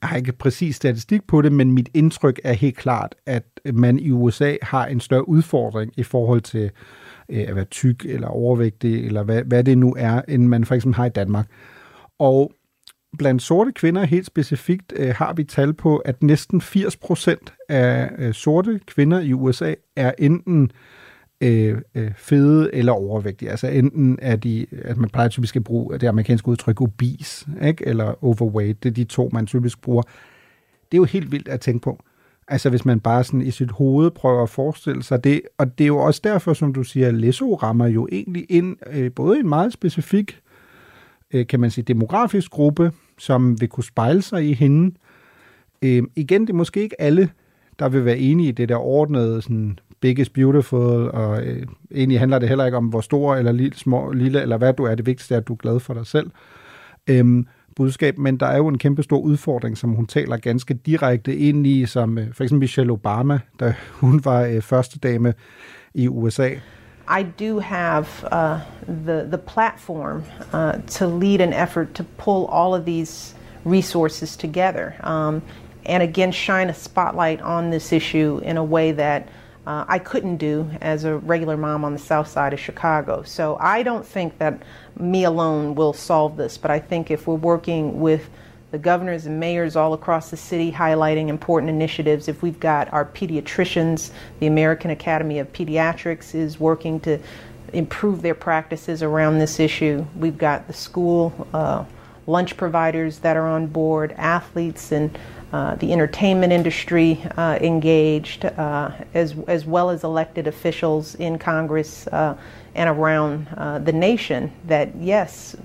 jeg har ikke præcis statistik på det, men mit indtryk er helt klart, at man i USA har en større udfordring i forhold til øh, at være tyk eller overvægtig, eller hvad, hvad det nu er, end man for eksempel har i Danmark. Og blandt sorte kvinder helt specifikt øh, har vi tal på, at næsten 80% af øh, sorte kvinder i USA er enten øh, Øh, øh, fede eller overvægtige. Altså enten er de, at man plejer typisk at bruge det amerikanske udtryk obese, ikke? eller overweight. Det er de to, man typisk bruger. Det er jo helt vildt at tænke på. Altså hvis man bare sådan i sit hoved prøver at forestille sig det. Og det er jo også derfor, som du siger, Lesso rammer jo egentlig ind øh, både i en meget specifik øh, kan man sige, demografisk gruppe, som vil kunne spejle sig i hende. Øh, igen, det er måske ikke alle, der vil være enige i det der ordnede, sådan, big is beautiful, og øh, egentlig handler det heller ikke om, hvor stor eller lille, små, lille, eller hvad du er. Det vigtigste er, at du er glad for dig selv. Øhm, budskab, men der er jo en kæmpe stor udfordring, som hun taler ganske direkte ind i, som øh, for eksempel Michelle Obama, da hun var øh, første dame i USA. I do have uh, the the platform uh, to lead an effort to pull all of these resources together, um, and again shine a spotlight on this issue in a way that uh, I couldn't do as a regular mom on the south side of Chicago. So I don't think that me alone will solve this, but I think if we're working with the governors and mayors all across the city highlighting important initiatives. If we've got our pediatricians, the American Academy of Pediatrics is working to improve their practices around this issue. We've got the school uh, lunch providers that are on board, athletes and uh, the entertainment industry uh, engaged, uh, as, as well as elected officials in Congress uh, and around uh, the nation, that yes,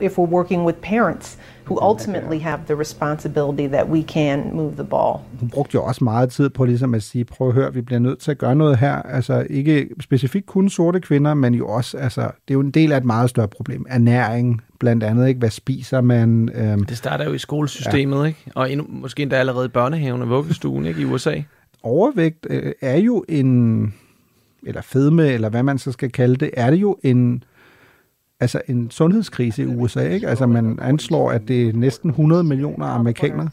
if we're working with parents who ultimately have the responsibility, that we can move the ball. Hun brugte jo også meget tid på ligesom at sige, prøv at høre, vi bliver nødt til at gøre noget her. Altså ikke specifikt kun sorte kvinder, men jo også, altså det er jo en del af et meget større problem. Ernæring, blandt andet, ikke? Hvad spiser man? Øhm, Det starter jo i skolesystemet, ja. ikke? Og endnu, måske endda allerede i børnehaven og vuggestuen, ikke? I USA. overvægt øh, er jo en, eller fedme, eller hvad man så skal kalde det, er det jo en, altså en sundhedskrise i USA. Ikke? Altså man anslår, at det er næsten 100 millioner amerikanere,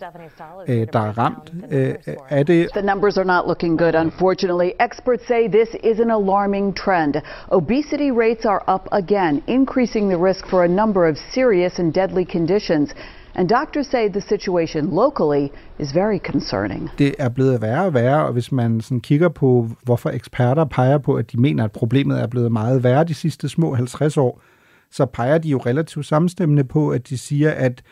øh, der er ramt øh, af det. The numbers are not looking good, unfortunately. Experts say this is an alarming trend. Obesity rates are up again, increasing the risk for a number of serious and deadly conditions. And doctors say the situation locally is very concerning. Det er blevet værre og værre, og hvis man sådan kigger på, hvorfor eksperter peger på, at de mener, at problemet er blevet meget værre de sidste små 50 år, så peger de jo relativt samstemmende på, at de siger, at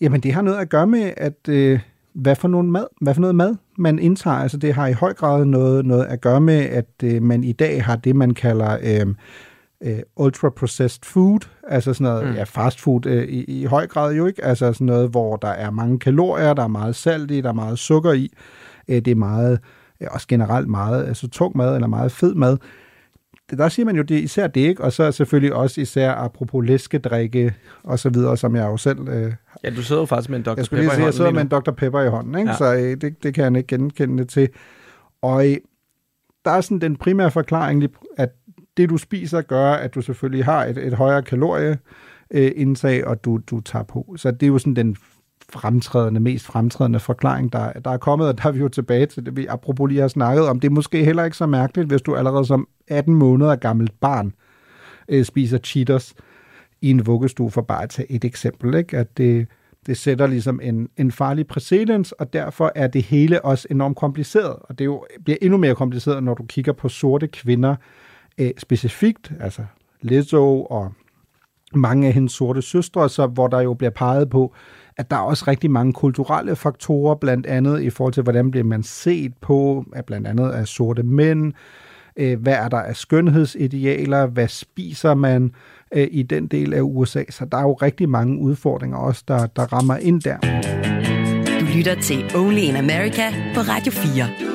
jamen, det har noget at gøre med, at øh, hvad, for nogen mad, hvad for noget mad man indtager. Altså det har i høj grad noget, noget at gøre med, at øh, man i dag har det, man kalder øh, øh, ultra-processed food, altså sådan noget, mm. ja, fast food øh, i, i høj grad jo ikke, altså sådan noget, hvor der er mange kalorier, der er meget salt i, der er meget sukker i, øh, det er meget, øh, også generelt meget, altså tung mad eller meget fed mad. Der siger man jo, det især det, ikke? Og så selvfølgelig også især apropos læskedrikke og så videre, som jeg jo selv... Øh, Ja, du sidder jo faktisk med en Dr. jeg skulle Pepper lige i sige, jeg hånden sidder med en Dr. Pepper i hånden, ikke? Ja. Så øh, det, det kan jeg ikke genkende til. Og øh, der er sådan den primære forklaring, at det du spiser gør, at du selvfølgelig har et, et højere kalorieindtag, og du, du tager på. Så det er jo sådan den fremtrædende, mest fremtrædende forklaring, der, der er kommet, og der er vi jo tilbage til det, vi apropos lige har snakket om. Det er måske heller ikke så mærkeligt, hvis du allerede som 18 måneder gammelt barn øh, spiser cheaters i en vuggestue, for bare at tage et eksempel, ikke? at det, det sætter ligesom en, en farlig præcedens, og derfor er det hele også enormt kompliceret, og det jo, bliver endnu mere kompliceret, når du kigger på sorte kvinder øh, specifikt, altså Lizzo og mange af hendes sorte søstre, så, hvor der jo bliver peget på, at der er også rigtig mange kulturelle faktorer, blandt andet i forhold til, hvordan bliver man set på, af blandt andet af sorte mænd, øh, hvad er der af skønhedsidealer, hvad spiser man øh, i den del af USA. Så der er jo rigtig mange udfordringer også, der, der rammer ind der. Du lytter til Only in America på Radio 4.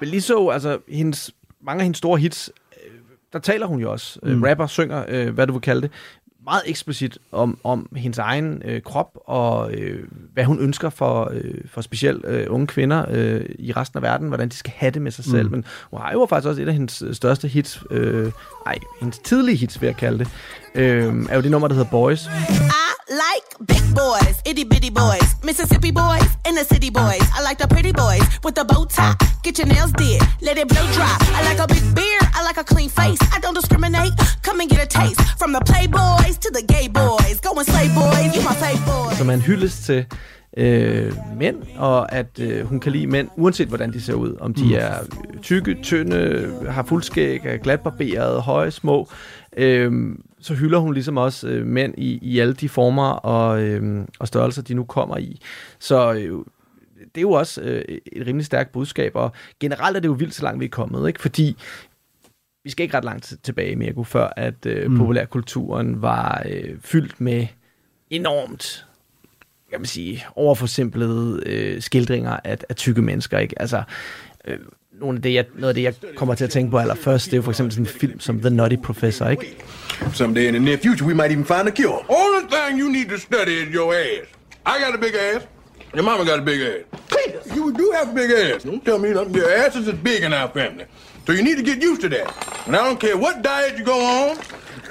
Men lige så, altså, hendes, mange af hendes store hits, øh, der taler hun jo også. Mm. Mm. Rapper, synger, øh, hvad du vil kalde det. Meget eksplicit om, om hendes egen øh, krop, og øh, hvad hun ønsker for, øh, for specielt øh, unge kvinder øh, i resten af verden, hvordan de skal have det med sig selv. Mm. Men hun har jo faktisk også et af hendes største hits, øh, ej, hendes tidlige hits, vil jeg kalde det, øh, er jo det nummer, der hedder Boys. I like big boys, itty bitty boys, Mississippi boys, inner city boys. I like the pretty boys with the bow tie. Get your nails did, let it blow dry. I like a big beard, I like a clean face. I don't discriminate. Come and get a taste from the playboys to the gay boys. Go and slay boys, you my som er en hyldest til øh, mænd, og at øh, hun kan lide mænd, uanset hvordan de ser ud. Om de Mm. er tykke, tynde, har fuldskæg, er glatbarberede, høje, små. Øh, så hylder hun ligesom også øh, mænd i, i alle de former og, øh, og størrelser, de nu kommer i. Så øh, det er jo også øh, et rimelig stærkt budskab, og generelt er det jo vildt, så langt vi er kommet, ikke? fordi vi skal ikke ret langt til- tilbage, Mirko, før at øh, Mm. populærkulturen var øh, fyldt med enormt kan man sige, overforsimplede øh, skildringer af, af tykke mennesker. Ikke? Altså, øh, nogle af det, jeg, noget af det, jeg kommer til at tænke på allerførst, det er jo for eksempel sådan en film som The Nutty Professor, ikke? Someday in the near future, we might even find a cure. Only thing you need to study is your ass. I got a big ass. Your mama got a big ass. You do have a big ass. Don't tell me nothing. Your ass is as big in our family. So you need to get used to that. And I don't care what diet you go on,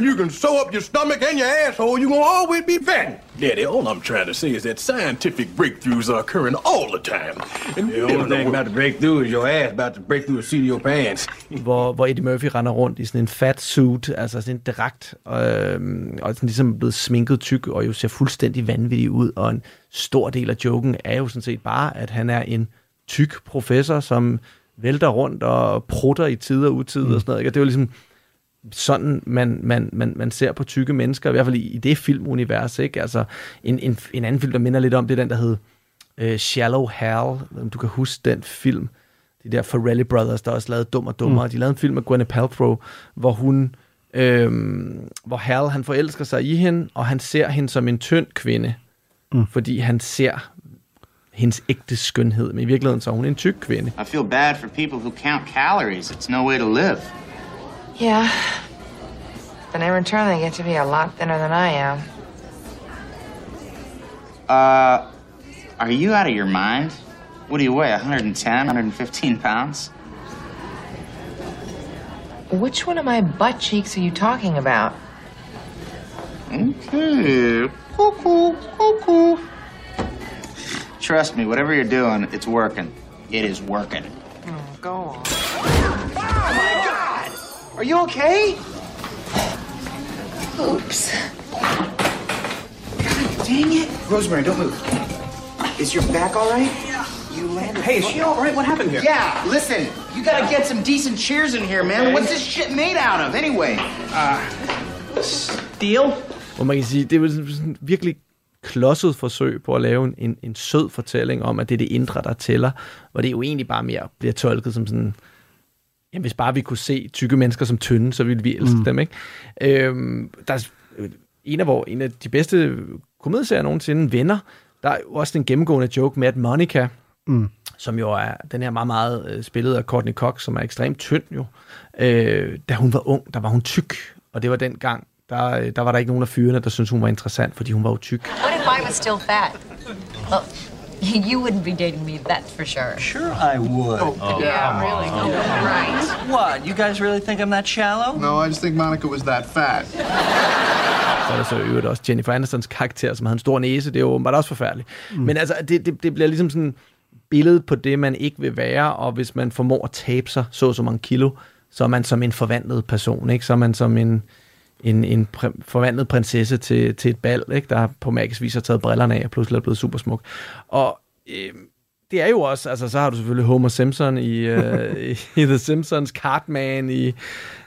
you can sew up your stomach and your asshole, you're gonna always be fat. Daddy, all I'm trying to say is that scientific breakthroughs are occurring all the time. And The only thing about to break through is your ass about to break through the seat of your pants. hvor, hvor Eddie Murphy render rundt i sådan en fat suit, altså sådan en dragt, øh, og sådan ligesom blevet sminket tyk, og jo ser fuldstændig vanvittig ud, og en stor del af joken er jo sådan set bare, at han er en tyk professor, som vælter rundt og prutter i tid og utid mm. og sådan noget, ikke? og det er jo ligesom, sådan, man, man, man, man ser på tykke mennesker, i hvert fald i, i det filmunivers, ikke? Altså, en, en, en anden film, der minder lidt om, det er den, der hed øh, Shallow Hal, om du kan huske den film. De der Farrelly Brothers, der også lavede Dum og Dummer. Mm. De lavede en film med Gwyneth Paltrow, hvor hun, øhm, hvor Hal, han forelsker sig i hende, og han ser hende som en tynd kvinde, mm. fordi han ser hendes ægte skønhed. Men i virkeligheden så er hun en tyk kvinde. I feel bad for people who count calories. It's no way to live. Yeah. But in return, they get to be a lot thinner than I am. Uh, are you out of your mind? What do you weigh? 110, 115 pounds? Which one of my butt cheeks are you talking about? Okay. Cuckoo, cuckoo. Trust me, whatever you're doing, it's working. It is working. Oh, go on. My god! Are you okay? Oops. God dang it! Rosemary, don't move. Is your back all right? Yeah. You landed. Hey, is she all right? What happened here? Yeah, listen, you gotta get some decent cheers in here, man. What's this shit made out of, anyway? Uh, steel? Hvor man kan sige, det er jo sådan virkelig klodset forsøg på at lave en, en, en sød fortælling om, at det er det indre, der tæller, hvor det jo egentlig bare mere bliver tolket som sådan, jamen hvis bare vi kunne se tykke mennesker som tynde, så ville vi elske mm. dem, ikke? Øhm, der er en af, hvor, en af de bedste komedieserier nogensinde, Venner, der er jo også den gennemgående joke med, at Monica, Mm. som jo er den her meget, meget øh, spillet af Courtney Cox, som er ekstremt tynd jo. Øh, da hun var ung, der var hun tyk, og det var den gang, der, øh, der var der ikke nogen af fyrene, der syntes, hun var interessant, fordi hun var jo tyk. What if I was still fat? Well, you wouldn't be dating me, that's for sure. Sure I would. Oh, yeah, really? Oh, right. What? You guys really think I'm that shallow? No, I just think Monica was that fat. Så er der så øvrigt også Jennifer Aniston's karakter, som har en stor næse. Det er jo åbenbart også forfærdeligt. Mm. Men altså, det, det, det bliver ligesom sådan billedet på det, man ikke vil være, og hvis man formår at tabe sig så så mange kilo, så er man som en forvandlet person, ikke? Så er man som en, en, en pr- forvandlet prinsesse til, til et bal, ikke? der på magisk vis har taget brillerne af og pludselig er blevet super smuk. Og øh, det er jo også, altså så har du selvfølgelig Homer Simpson i, øh, i, i The Simpsons, Cartman i,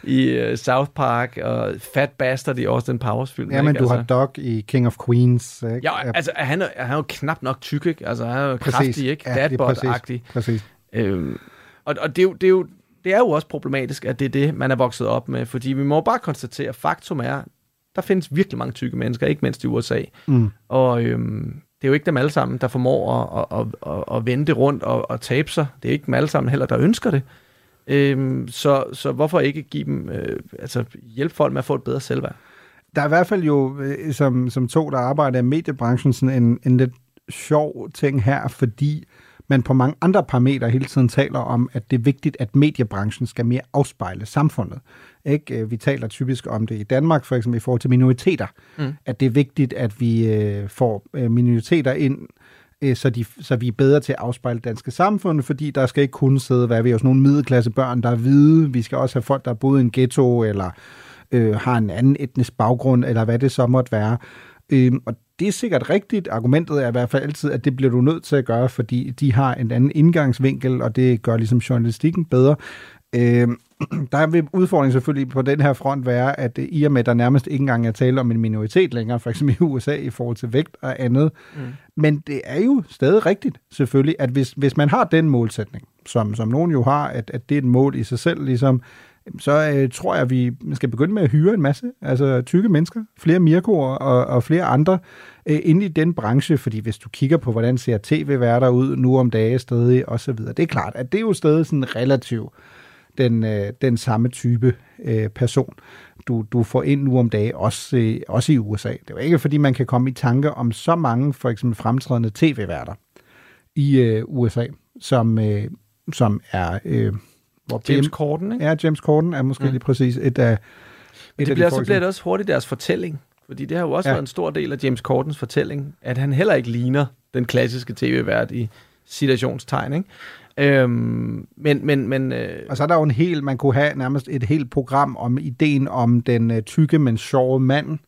i uh, South Park, og Fat Bastard i Austin Powers film. Ja, men ikke? du har altså, Doc i King of Queens. Ikke? Ja, altså han er, han er jo knap nok tyk, ikke? Altså han er jo Præcis. kraftig, ikke? Ja, Dadbot-agtig. præcis. præcis. Øhm, og, og det, er jo, det, er jo, det er jo også problematisk, at det er det, man er vokset op med, fordi vi må bare konstatere, at faktum er, der findes virkelig mange tykke mennesker, ikke mindst i USA. Mm. Og øhm, det er jo ikke dem alle sammen, der formår at, at, at, at vende det rundt og, og tabe sig. Det er ikke dem alle sammen heller, der ønsker det. Øhm, så, så hvorfor ikke give dem, øh, altså hjælpe folk med at få et bedre selvværd? Der er i hvert fald jo, øh, som, som to, der arbejder i mediebranchen, sådan en, en lidt sjov ting her, fordi man på mange andre parametre hele tiden taler om, at det er vigtigt, at mediebranchen skal mere afspejle samfundet. Ikke? Øh, Vi taler typisk om det i Danmark, for eksempel i forhold til minoriteter. Mm. At det er vigtigt, at vi øh, får øh, minoriteter ind, øh, så, de, så vi er bedre til at afspejle det danske samfund, fordi der skal ikke kun sidde, hvad er vi, også nogle middelklasse børn, der er hvide. Vi skal også have folk, der har boet i en ghetto, eller øh, har en anden etnisk baggrund, eller hvad det så måtte være. Øhm, og det er sikkert rigtigt. Argumentet er i hvert fald altid, at det bliver du nødt til at gøre, fordi de har en anden indgangsvinkel, og det gør ligesom journalistikken bedre. Øhm, der vil udfordringen selvfølgelig på den her front være, at øh, i og med, at der nærmest ikke engang er tale om en minoritet længere, for eksempel i USA i forhold til vægt og andet. Mm. Men det er jo stadig rigtigt, selvfølgelig, at hvis, hvis man har den målsætning, som, som nogen jo har, at, at det er et mål i sig selv, ligesom, så øh, tror jeg, at vi skal begynde med at hyre en masse, altså tykke mennesker, flere Mirkoer og, og flere andre øh, inde i den branche, fordi hvis du kigger på, hvordan ser tv-værter ud nu om dage stadig, og så videre, det er klart, at det er jo stadig sådan relativt den, øh, den samme type øh, person, du, du får ind nu om dage, også, øh, også i USA. Det er jo ikke, fordi man kan komme i tanke om så mange, for eksempel fremtrædende tv-værter i øh, USA, som, øh, som er... Øh, hvor James BM Corden, ikke? Ja, James Corden er måske Mm. mm. lige præcis et af... Men et det af de bliver, få så bliver det også hurtigt deres fortælling. Fordi det har jo også Ja. været en stor del af James Cordens fortælling, at han heller ikke ligner den klassiske tv-vært i citationstegn, ikke? Øhm, men, men, men øh, Og så er der jo en hel, man kunne have nærmest et helt program om ideen om den øh, tykke, men sjove mand,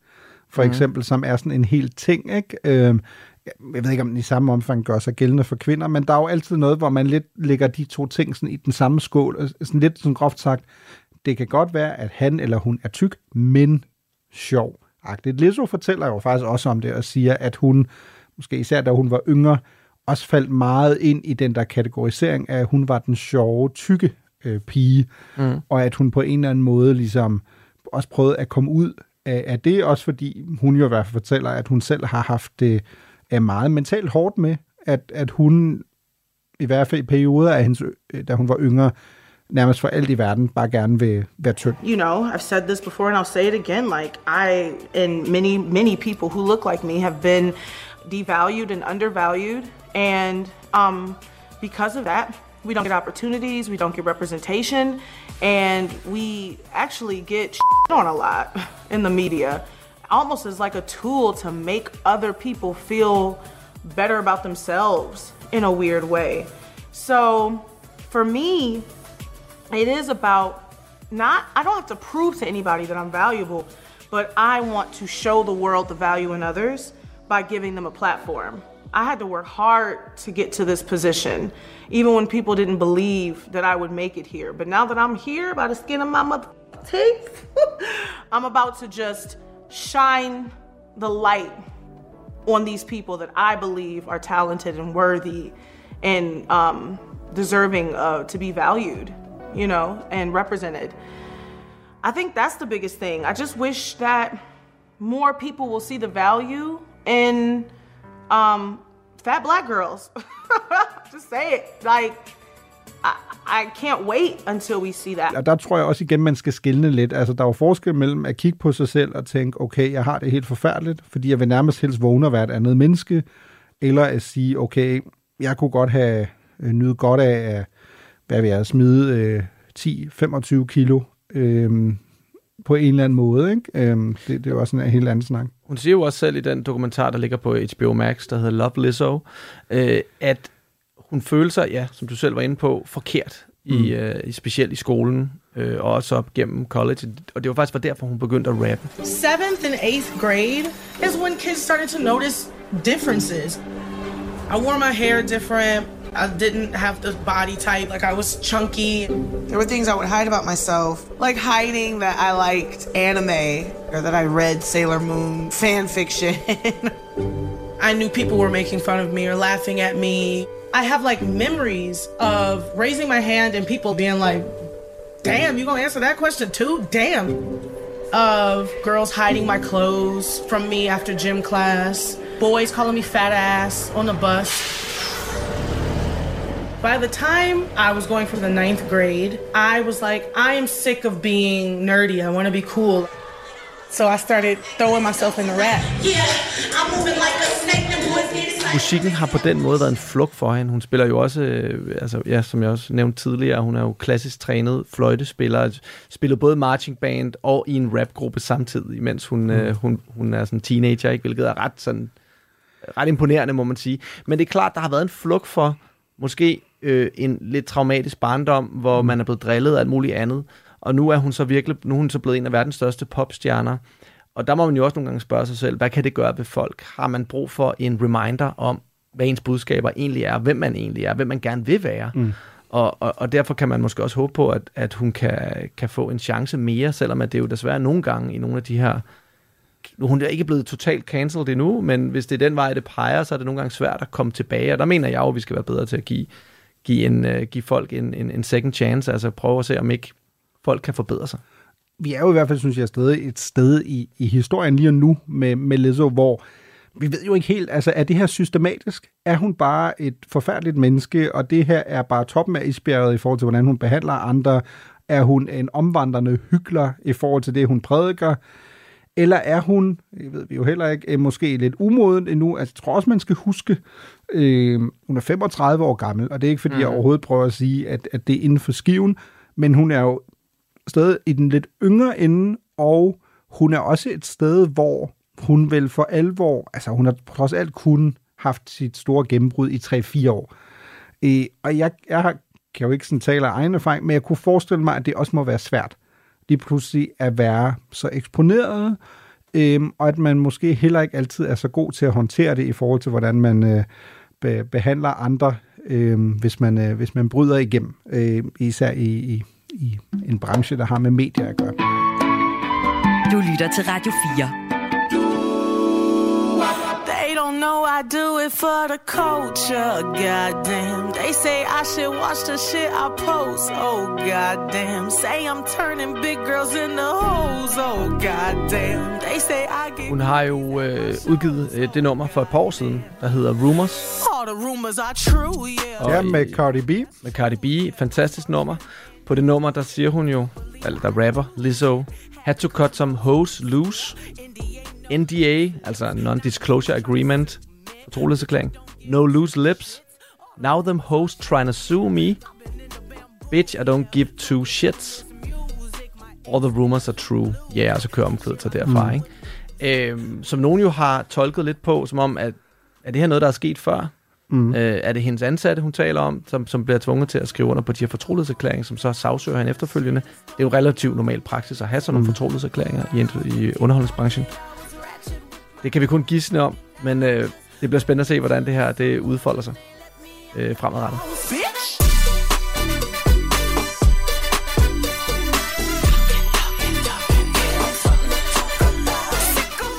for Mhm. eksempel, som er sådan en hel ting, ikke? Øhm, jeg ved ikke, om den i samme omfang gør sig gældende for kvinder, men der er jo altid noget, hvor man lidt lægger de to ting sådan i den samme skål, og sådan lidt sådan groft sagt, det kan godt være, at han eller hun er tyk, men sjov. -agtigt. Lizzo fortæller jo faktisk også om det og siger, at hun, måske især da hun var yngre, også faldt meget ind i den der kategorisering af, at hun var den sjove, tykke øh, pige, Mm. og at hun på en eller anden måde ligesom også prøvede at komme ud af, af det, også fordi hun jo i hvert fald fortæller, at hun selv har haft det er meget mentalt hårdt med, at, at hun i hvert fald i perioder af hendes, da hun var yngre, nærmest for alt i verden bare gerne vil være tynd. You know, I've said this before and I'll say it again. Like, I and many, many people who look like me have been devalued and undervalued. And um, because of that, we don't get opportunities, we don't get representation, and we actually get on a lot in the media. Almost as like a tool to make other people feel better about themselves in a weird way. So for me, it is about not I don't have to prove to anybody that I'm valuable, but I want to show the world the value in others by giving them a platform. I had to work hard to get to this position, even when people didn't believe that I would make it here. But now that I'm here by the skin of my mother teeth, I'm about to just shine the light on these people that I believe are talented and worthy and um, deserving uh, to be valued, you know, and represented. I think that's the biggest thing. I just wish that more people will see the value in um, fat black girls. just say it. Like, I, can't wait until we see that. Og der tror jeg også igen, man skal skille lidt. Altså, der er jo forskel mellem at kigge på sig selv og tænke, okay, jeg har det helt forfærdeligt, fordi jeg vil nærmest helst vågne og være et andet menneske, eller at sige, okay, jeg kunne godt have øh, nydet godt af, at, hvad vil jeg, smide øh, 10-25 kilo øh, på en eller anden måde. Ikke? Øh, det, det er jo også en helt anden snak. Hun siger jo også selv i den dokumentar, der ligger på HBO Max, der hedder Love Lizzo, øh, at hun føler sig, ja, som du selv var inde på, forkert, mm. i, øh, i, specielt i skolen, øh, og også op gennem college. Og det var faktisk var derfor, hun begyndte at rappe. Seventh and eighth grade is when kids started to notice differences. I wore my hair different. I didn't have the body type, like I was chunky. There were things I would hide about myself, like hiding that I liked anime or that I read Sailor Moon fan fiction. I knew people were making fun of me or laughing at me. I have like memories of raising my hand and people being like, damn, you gonna answer that question too? Damn. Of girls hiding my clothes from me after gym class, boys calling me fat ass on the bus. By the time I was going from the ninth grade, I was like, I am sick of being nerdy. I want to be cool. So I started throwing myself in the rap. Yeah, I'm moving like a snake. Them boys. Musikken har på den måde været en flugt for hende. Hun spiller jo også, øh, altså, ja, som jeg også nævnte tidligere, hun er jo klassisk trænet fløjtespiller, spiller både marching band og i en rapgruppe samtidig, mens hun, mm. øh, hun, hun er sådan teenager, ikke? hvilket er ret, sådan, ret imponerende, må man sige. Men det er klart, der har været en flugt for måske øh, en lidt traumatisk barndom, hvor man er blevet drillet og alt muligt andet. Og nu er hun så virkelig, nu er hun så blevet en af verdens største popstjerner. Og der må man jo også nogle gange spørge sig selv, hvad kan det gøre ved folk? Har man brug for en reminder om, hvad ens budskaber egentlig er, hvem man egentlig er, hvem man gerne vil være? Mm. Og, og, og derfor kan man måske også håbe på, at, at hun kan, kan få en chance mere, selvom at det jo desværre nogle gange i nogle af de her... Hun er ikke blevet totalt cancelled endnu, men hvis det er den vej, det peger, så er det nogle gange svært at komme tilbage. Og der mener jeg jo, at vi skal være bedre til at give, give, en, uh, give folk en, en, en second chance, altså prøve at se, om ikke folk kan forbedre sig. Vi er jo i hvert fald, synes jeg, stadig et sted i, i historien lige nu med, med Lizzo, hvor vi ved jo ikke helt, altså er det her systematisk? Er hun bare et forfærdeligt menneske, og det her er bare toppen af isbjerget i forhold til, hvordan hun behandler andre? Er hun en omvandrende hyggelig i forhold til det, hun prædiker? Eller er hun, det ved vi jo heller ikke, øh, måske lidt umoden endnu? Altså, jeg tror også, man skal huske, øh, hun er 35 år gammel, og det er ikke, fordi mm. jeg overhovedet prøver at sige, at, at det er inden for skiven, men hun er jo stadig i den lidt yngre ende, og hun er også et sted, hvor hun vel for alvor, altså hun har trods alt kun haft sit store gennembrud i 3-4 år. Øh, og jeg, jeg har, kan jo ikke sådan tale af egen erfaring, men jeg kunne forestille mig, at det også må være svært lige pludselig at være så eksponeret, øh, og at man måske heller ikke altid er så god til at håndtere det i forhold til, hvordan man øh, be, behandler andre, øh, hvis, man, øh, hvis man bryder igennem, øh, især i, i, i en branche, der har med medier at gøre. Du lytter til Radio 4. They don't know I do it for the culture, goddamn. They say I should watch the shit I post, oh goddamn. Say I'm turning big girls into hoes, oh goddamn. They say I get Hun har jo øh, udgivet øh, det nummer for et par år siden, der hedder Rumors. all the rumors are true, yeah. Og Ja, med Cardi B. Med Cardi B, et fantastisk nummer. På det nummer, der siger hun jo, eller der rapper Lizzo, had to cut some hoes loose. NDA, altså Non-Disclosure Agreement, fortrolighedserklæring. No loose lips. Now them hoes trying to sue me. Bitch, I don't give two shits. All the rumors are true. Ja, yeah, og så kører omkvædet sig derfra, Mm. mm. ikke? Øhm, som nogen jo har tolket lidt på, som om, at er det her noget, der er sket før? Mm. Øh, er det hendes ansatte, hun taler om, som, som bliver tvunget til at skrive under på de her fortrolighedserklæringer, som så sagsøger hende efterfølgende? Det er jo relativt normal praksis at have sådan nogle Mm. fortrolighedserklæringer i, i underholdningsbranchen. Det kan vi kun gisne om, men øh, det bliver spændende at se, hvordan det her det udfolder sig øh, fremadrettet.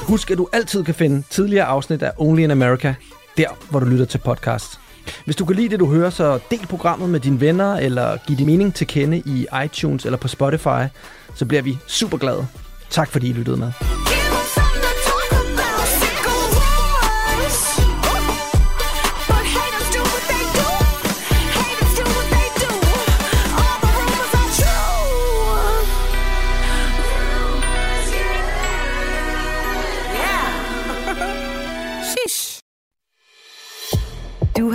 Husk, at du altid kan finde tidligere afsnit af Only in America, der hvor du lytter til podcast. Hvis du kan lide det, du hører, så del programmet med dine venner, eller giv din mening til kende i iTunes eller på Spotify, så bliver vi super glade. Tak fordi I lyttede med.